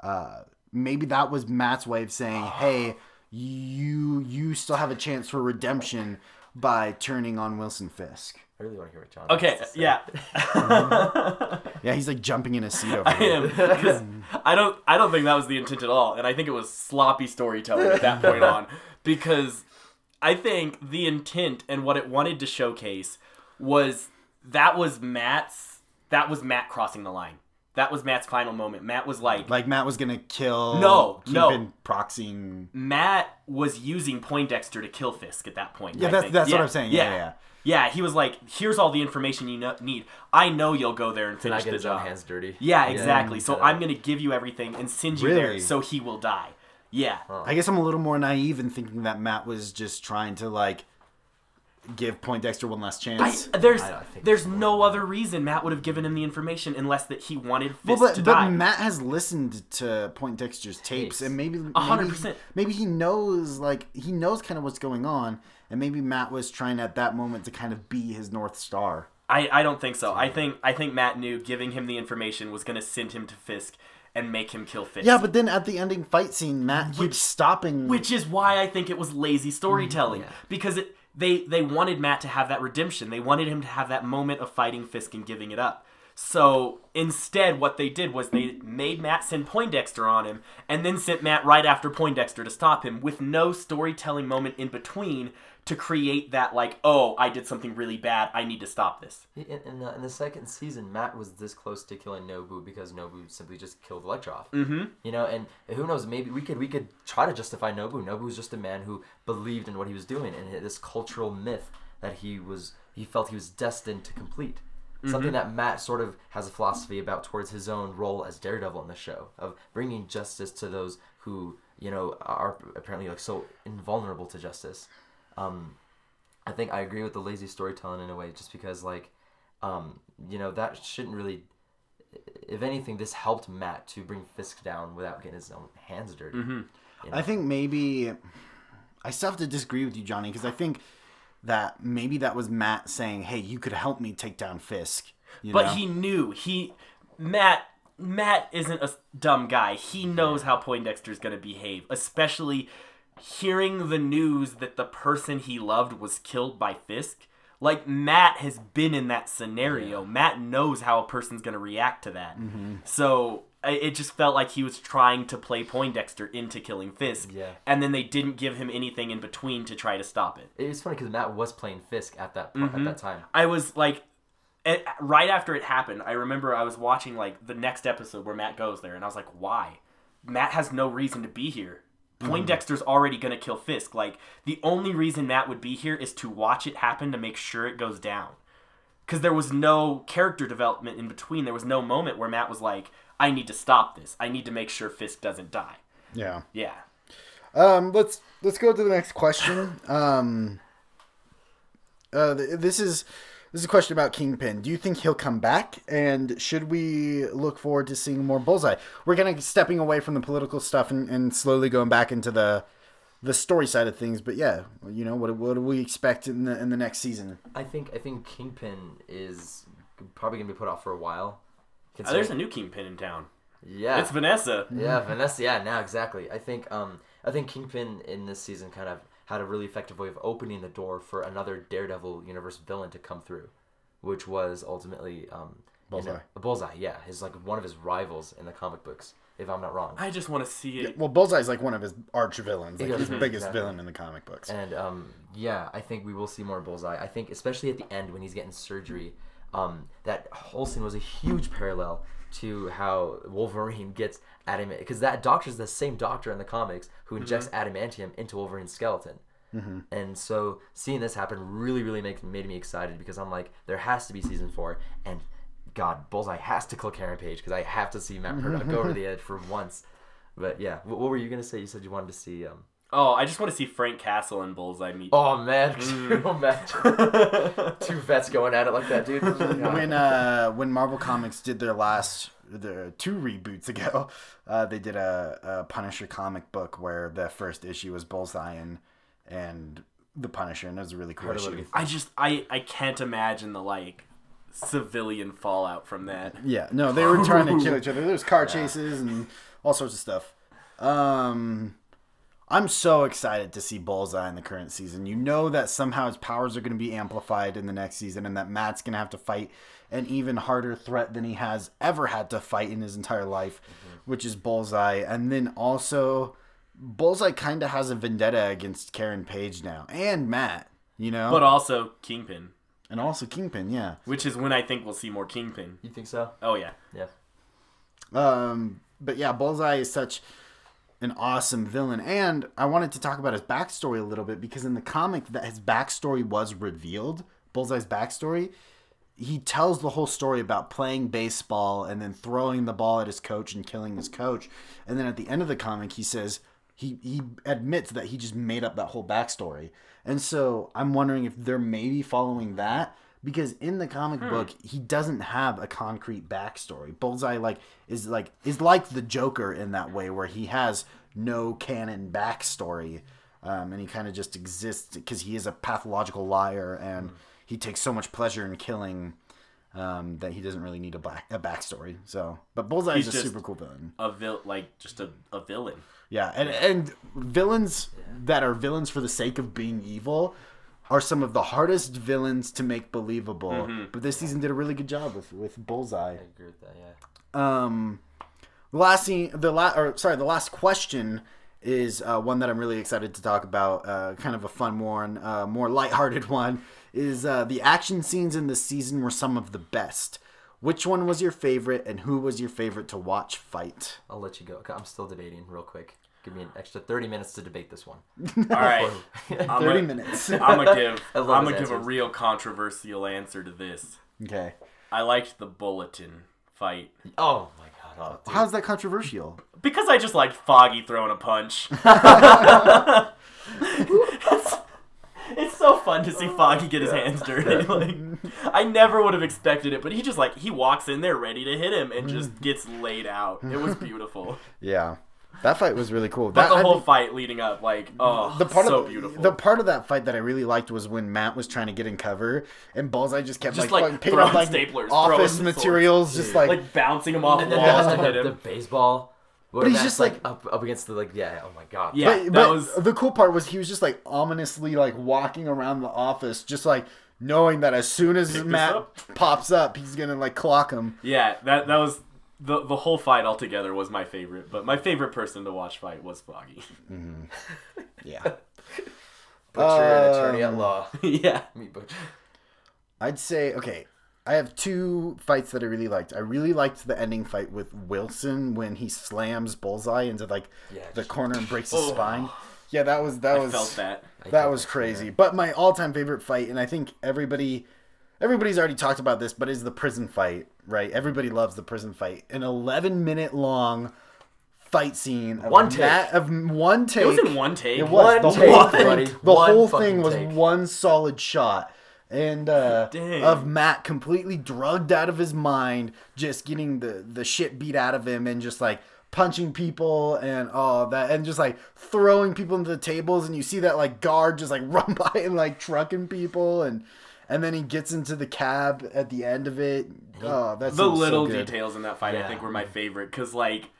S1: Uh, maybe that was Matt's way of saying, "Hey, you you still have a chance for redemption by turning on Wilson Fisk."
S3: I really want to hear what John.
S2: Okay,
S3: has to say.
S2: yeah.
S1: Yeah, he's like jumping in a seat over
S2: I
S1: here.
S2: am I don't I don't think that was the intent at all, and I think it was sloppy storytelling at that point on because I think the intent and what it wanted to showcase was that was Matt's that was Matt crossing the line. That was Matt's final moment. Matt was like,
S1: Like Matt was gonna kill
S2: No, no.
S1: Kingpin proxying.
S2: Matt was using Poindexter to kill Fisk at that point.
S1: Yeah,
S2: I
S1: that's
S2: think.
S1: that's what I'm saying. Yeah, yeah. yeah.
S2: Yeah, he was like, "Here's all the information you know, need. I know you'll go there and
S3: Can I
S2: finish
S3: get
S2: the
S3: his own
S2: job."
S3: hands dirty?
S2: Yeah, exactly. So I'm gonna give you everything and send you there
S1: Really?
S2: so he will die. Yeah.
S1: I guess I'm a little more naive in thinking that Matt was just trying to like give Poindexter one last
S2: I,
S1: chance.
S2: there's
S3: I- I
S2: there's
S3: it's
S2: no other reason Matt would have given him the information unless that he wanted Fisk
S1: well, but,
S2: to
S1: but
S2: die.
S1: Matt has listened to Poindexter's tapes,
S3: Tapes.
S1: and maybe
S2: hundred
S1: maybe-
S2: percent.
S1: Maybe he knows, like he knows kind of what's going on, and maybe Matt was trying at that moment to kind of be his north star.
S2: I, I don't think so. I think I think Matt knew giving him the information was gonna send him to Fisk and make him kill Fisk.
S1: Yeah, but then at the ending fight scene, Matt keeps stopping.
S2: which is why I think it was lazy storytelling
S3: Mm, Yeah.
S2: because it they they wanted Matt to have that redemption. They wanted him to have that moment of fighting Fisk and giving it up. So instead, what they did was they made Matt send Poindexter on him, and then sent Matt right after Poindexter to stop him, with no storytelling moment in between to create that like, oh, I did something really bad. I need to stop this.
S3: In, in, the, in the second season, Matt was this close to killing Nobu because Nobu simply just killed Elektra. Mm-hmm. You know, and who knows? Maybe we could we could try to justify Nobu. Nobu was just a man who believed in what he was doing and this cultural myth that he was he felt he was destined to complete. Something that Matt sort of has a philosophy about towards his own role as Daredevil in the show of bringing justice to those who you know are apparently like so invulnerable to justice. Um, I think I agree with the lazy storytelling in a way, just because like, um, you know, that shouldn't really. If anything, this helped Matt to bring Fisk down without getting his own hands dirty.
S2: Mm-hmm.
S3: You know?
S1: I think maybe I still have to disagree with you, Johnny, because I think that maybe that was Matt saying, "Hey, you could help me take down Fisk." You
S2: But
S1: know?
S2: he knew he Matt Matt isn't a dumb guy. He knows how Poindexter's going to behave, especially hearing the news that the person he loved was killed by Fisk. Like Matt has been in that scenario. Matt knows how a person's going to react to that.
S1: Mm-hmm.
S2: So it just felt like he was trying to play Poindexter into killing Fisk.
S3: Yeah.
S2: And then they didn't give him anything in between to try to stop it.
S3: It's funny because Matt was playing Fisk at that point,
S2: Mm-hmm.
S3: at that time.
S2: I was like, it, right after it happened, I remember I was watching like the next episode where Matt goes there, and I was like, why? Matt has no reason to be here. Poindexter's already gonna kill Fisk. Like the only reason Matt would be here is to watch it happen to make sure it goes down. Because there was no character development in between. There was no moment where Matt was like, I need to stop this. I need to make sure Fisk doesn't die.
S1: yeah.
S2: Yeah.
S1: Um, let's let's go to the next question. Um, uh, th- this is this is a question about Kingpin. Do you think he'll come back? And should we look forward to seeing more Bullseye? We're kind of stepping away from the political stuff and, and slowly going back into the the story side of things. But yeah, you know what what do we expect in the in the next season?
S3: I think I think Kingpin is probably gonna be put off for a while.
S2: Uh, there's a new kingpin in town.
S3: yeah,
S2: It's Vanessa.
S3: Yeah, Vanessa. Yeah, now exactly. I think um I think Kingpin in this season kind of had a really effective way of opening the door for another Daredevil universe villain to come through, which was ultimately um you know-
S1: Bullseye.
S3: Bullseye, yeah, his like one of his rivals in the comic books, if I'm not wrong.
S2: I just want to see it.
S1: Well, Bullseye's like one of his arch villains, like his biggest
S3: exactly.
S1: villain in the comic books.
S3: And um, yeah, I think we will see more Bullseye. I think especially at the end when he's getting surgery, um, that whole scene was a huge parallel to how Wolverine gets adamant because that doctor's the same doctor in the comics who injects adamantium into Wolverine's skeleton. And so seeing this happen really, really made me excited because I'm like, there has to be season four, and God, Bullseye has to kill Karen Page because I have to see Matt Murdock go over the edge for once. But yeah, what, what were you gonna say? You said you wanted to see um,
S2: Oh, I just want to see Frank Castle and Bullseye meet.
S3: Oh man, imagine two vets going at it like that, dude.
S1: when uh when Marvel Comics did their last the two reboots ago, uh, they did a, a Punisher comic book where the first issue was Bullseye and and the Punisher, and it was a really cool
S3: What
S1: issue.
S3: little-
S2: I just I I can't imagine the like civilian fallout from that.
S1: Yeah, no, they were trying to kill each other. There's car chases and all sorts of stuff. Um, I'm so excited to see Bullseye in the current season. You know that somehow his powers are going to be amplified in the next season, and that Matt's going to have to fight an even harder threat than he has ever had to fight in his entire life, which is Bullseye. And then also, Bullseye kind of has a vendetta against Karen Page now and Matt. You know,
S2: But also Kingpin,
S1: and also Kingpin. Yeah.
S2: which is when I think we'll see more Kingpin.
S3: You think so?
S2: Oh yeah.
S3: Yeah.
S1: Um, but yeah, Bullseye is such an awesome villain, and I wanted to talk about his backstory a little bit because in the comic that his backstory was revealed. Bullseye's backstory. He tells the whole story about playing baseball and then throwing the ball at his coach and killing his coach, and then at the end of the comic, he says he he admits that he just made up that whole backstory, and so I'm wondering if they're maybe following that because in the comic book he doesn't have a concrete backstory. Bullseye like is like is like the Joker in that way where he has no canon backstory, um, and he kind of just exists because he is a pathological liar and he takes so much pleasure in killing. Um, that he doesn't really need a back a backstory. So, but Bullseye
S2: He's
S1: is a super cool villain.
S2: A vil like just a, a villain.
S1: Yeah, and and villains that are villains for the sake of being evil are some of the hardest villains to make believable.
S2: Mm-hmm.
S1: But this season did a really good job with with Bullseye.
S3: I agree with that. Yeah.
S1: Um, the last scene, the last, or sorry, the last question is uh, one that I'm really excited to talk about. Uh, kind of a fun one, uh, more lighthearted one. Is uh, the action scenes in this season were some of the best. Which one was your favorite, and who was your favorite to watch fight?
S3: I'll let you go. I'm still debating real quick. Give me an extra 30 minutes to debate this one.
S2: All right. I'm
S1: Thirty
S2: a-
S1: minutes.
S2: I'm gonna give
S3: I love
S2: I'm gonna give a real controversial answer to this.
S1: okay.
S2: I liked the bulletin fight
S3: Oh my god. Oh.
S1: How's that controversial?
S2: because I just liked Foggy throwing a punch. it's, it's so fun to see Foggy get his hands dirty. Like I never would have expected it, but he just like he walks in there ready to hit him and just gets laid out. It was beautiful.
S1: Yeah, that fight was really cool.
S2: But
S1: That,
S2: the
S1: I
S2: whole
S1: think
S2: fight leading up, like oh,
S1: the part
S2: so
S1: of
S2: beautiful.
S1: the part of that fight that I really liked was when Matt was trying to get in cover and Bullseye just kept
S2: Just,
S1: like,
S2: like,
S1: picking
S2: throwing
S1: up like
S2: staplers,
S1: office
S2: throwing
S1: materials, just like,
S2: like bouncing him off
S3: And then
S2: walls
S3: the,
S2: to
S3: the,
S2: hit
S3: the
S2: him.
S3: baseball. But
S1: he's
S3: he's
S1: just,
S3: just like,
S1: like-
S3: up up against the like yeah. Oh my god.
S2: Yeah,
S1: but,
S2: that
S1: but
S2: was
S1: the cool part was he was just like ominously like walking around the office, just like knowing that as soon as
S2: this
S1: Matt
S2: up?
S1: pops up, he's gonna like clock him.
S2: yeah. That that was the the whole fight altogether was my favorite. But my favorite person to watch fight was Foggy.
S1: Yeah,
S3: Butcher and attorney at
S1: Um,
S3: law.
S2: yeah.
S3: Meet Butcher.
S1: I'd say okay. I have two fights that I really liked. I really liked the ending fight with Wilson when he slams Bullseye into like
S3: Yeah,
S1: the
S3: just-
S1: corner and breaks his
S2: Oh.
S1: spine. Yeah, that was that
S2: I
S1: was
S2: felt that.
S3: I
S1: that
S3: felt
S1: was
S3: that,
S1: crazy.
S3: yeah.
S1: But my all-time favorite fight, and I think everybody, everybody's already talked about this, but is the prison fight. Right? Everybody loves the prison fight. An 11-minute long fight scene. Of
S3: One take.
S1: Matt- of one take.
S2: It was in one take.
S1: It was
S3: One
S1: the
S3: take,
S1: whole thing.
S3: buddy.
S1: The
S3: One
S1: whole thing was
S3: take.
S1: one solid shot. And uh, of Matt completely drugged out of his mind, just getting the the shit beat out of him, and just like punching people and all that, and just like throwing people into the tables, and you see that like guard just like run by and like trucking people, and and then he gets into the cab at the end of it. Oh, that's
S2: the
S1: so
S2: little
S1: good.
S2: details in that fight I think were my favorite because like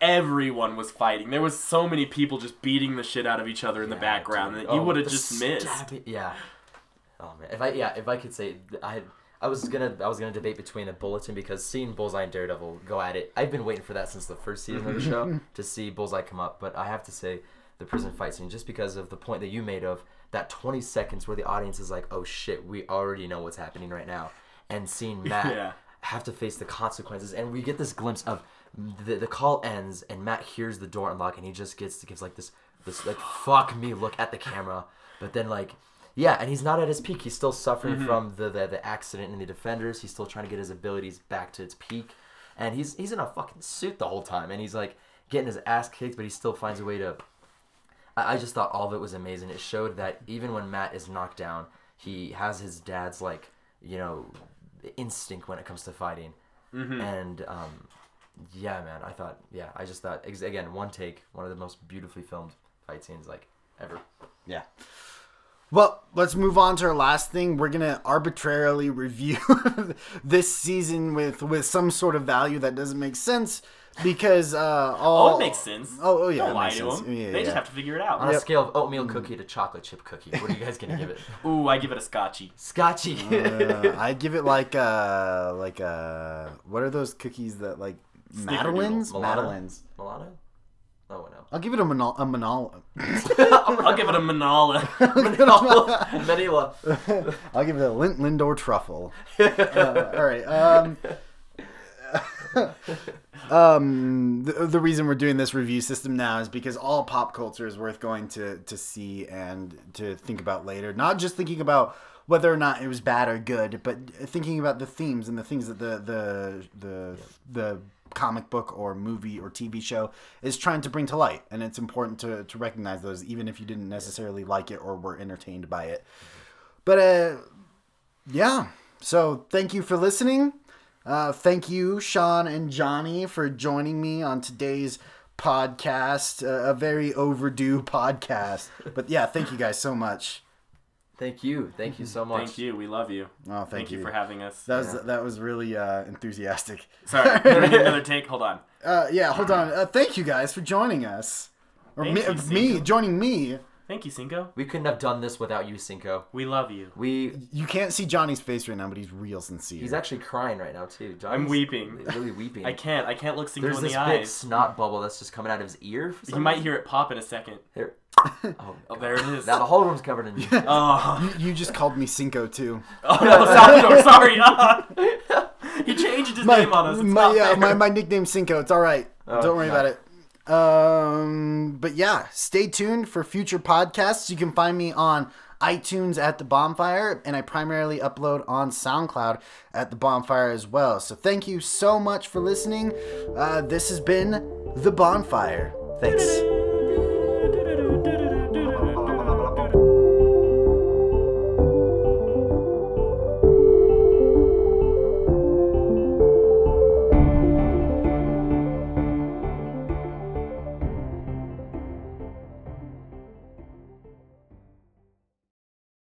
S2: everyone was fighting. There was so many people just beating the shit out of each other in the background
S3: dude.
S2: that you
S3: Oh,
S2: would have just missed.
S3: stabby- Yeah. Oh man, if I yeah if I could say I I was gonna I was gonna debate between a bulletin because seeing Bullseye and Daredevil go at it I've been waiting for that since the first season of the show to see Bullseye come up but I have to say the prison fight scene just because of the point that you made of that 20 seconds where the audience is like oh shit we already know what's happening right now. And seeing Matt
S2: Yeah.
S3: have to face the consequences and we get this glimpse of the, the call ends and Matt hears the door unlock and he just gets gives like this this like fuck me look at the camera. But then like yeah and he's not at his peak. He's still suffering mm-hmm. from the, the the accident in the defenders. He's still trying to get his abilities back to its peak. And he's he's in a fucking suit the whole time and he's like getting his ass kicked but he still finds a way to I I just thought all of it was amazing. It showed that even when Matt is knocked down, he has his dad's like you know instinct when it comes to fighting. And um, yeah, man, I thought yeah, I just thought ex- again one take, one of the most beautifully filmed fight scenes like ever.
S1: Yeah. Well, let's move on to our last thing. We're gonna arbitrarily review this season with with some sort of value that doesn't make sense because uh, all
S2: Oh, it makes sense.
S1: Oh, oh yeah,
S2: Don't lie to
S1: sense.
S2: them.
S1: Yeah,
S2: they
S1: yeah.
S2: just have to figure it out.
S3: On a scale of oatmeal cookie to chocolate chip cookie, what are you guys gonna give it?
S2: Ooh, I give it a scotchy.
S3: Scotchy.
S1: Uh, I give it like uh like uh what are those cookies that like Madeleines?
S3: Milano?
S1: Madeleines.
S3: Milano? Oh no.
S1: I'll give it a manal a manal.
S2: I'll give it a Manala.
S3: Manila.
S1: I'll give it a Lint Lindor truffle. Uh, all right. Um, um, the, the reason we're doing this review system now is because all pop culture is worth going to to see and to think about later. Not just thinking about whether or not it was bad or good, but thinking about the themes and the things that the the the the comic book or movie or TV show is trying to bring to light. And it's important to, to recognize those, even if you didn't necessarily like it or were entertained by it. But uh, yeah, so thank you for listening. Uh, thank you, Sean and Johnny, for joining me on today's podcast. Uh, a very overdue podcast. But yeah, thank you guys so much.
S3: Thank you. Thank you so much.
S2: Thank you. We love you.
S1: Oh, thank,
S2: you.
S1: you.
S2: for having us.
S1: That was that was really uh, enthusiastic.
S2: Sorry, can I get another take. Hold on.
S1: Uh, yeah, hold on. Uh, thank you guys for joining us, or
S2: Thank
S1: me,
S2: you,
S1: me joining me.
S2: Thank you, Cinco.
S3: We couldn't have done this without you, Cinco.
S2: We love you.
S3: We
S1: You can't see Johnny's face right now, but he's real sincere.
S3: he's actually crying right now too. Johnny's
S2: I'm weeping.
S3: Really weeping.
S2: I can't. I can't look Cinco
S3: There's
S2: in
S3: this
S2: the
S3: big
S2: eyes.
S3: snot bubble that's just coming out of his ear. for
S2: You
S3: some
S2: might
S3: reason.
S2: hear it pop in a second.
S3: Here. Oh,
S2: Oh, there it is.
S3: now the whole room's covered in.
S2: Oh,
S1: You, you just called me Cinco too.
S2: oh no, Salvador, sorry. Ah. he changed his name on us. It's
S1: my,
S2: not
S1: yeah,
S2: fair.
S1: my, my nickname's Cinco. It's all right.
S3: Oh,
S1: Don't worry
S3: no.
S1: about it. Um, but yeah, stay tuned for future podcasts. You can find me on iTunes at the Bonfire, and I primarily upload on SoundCloud at the Bonfire as well. So thank you so much for listening. Uh, this has been the Bonfire. Thanks.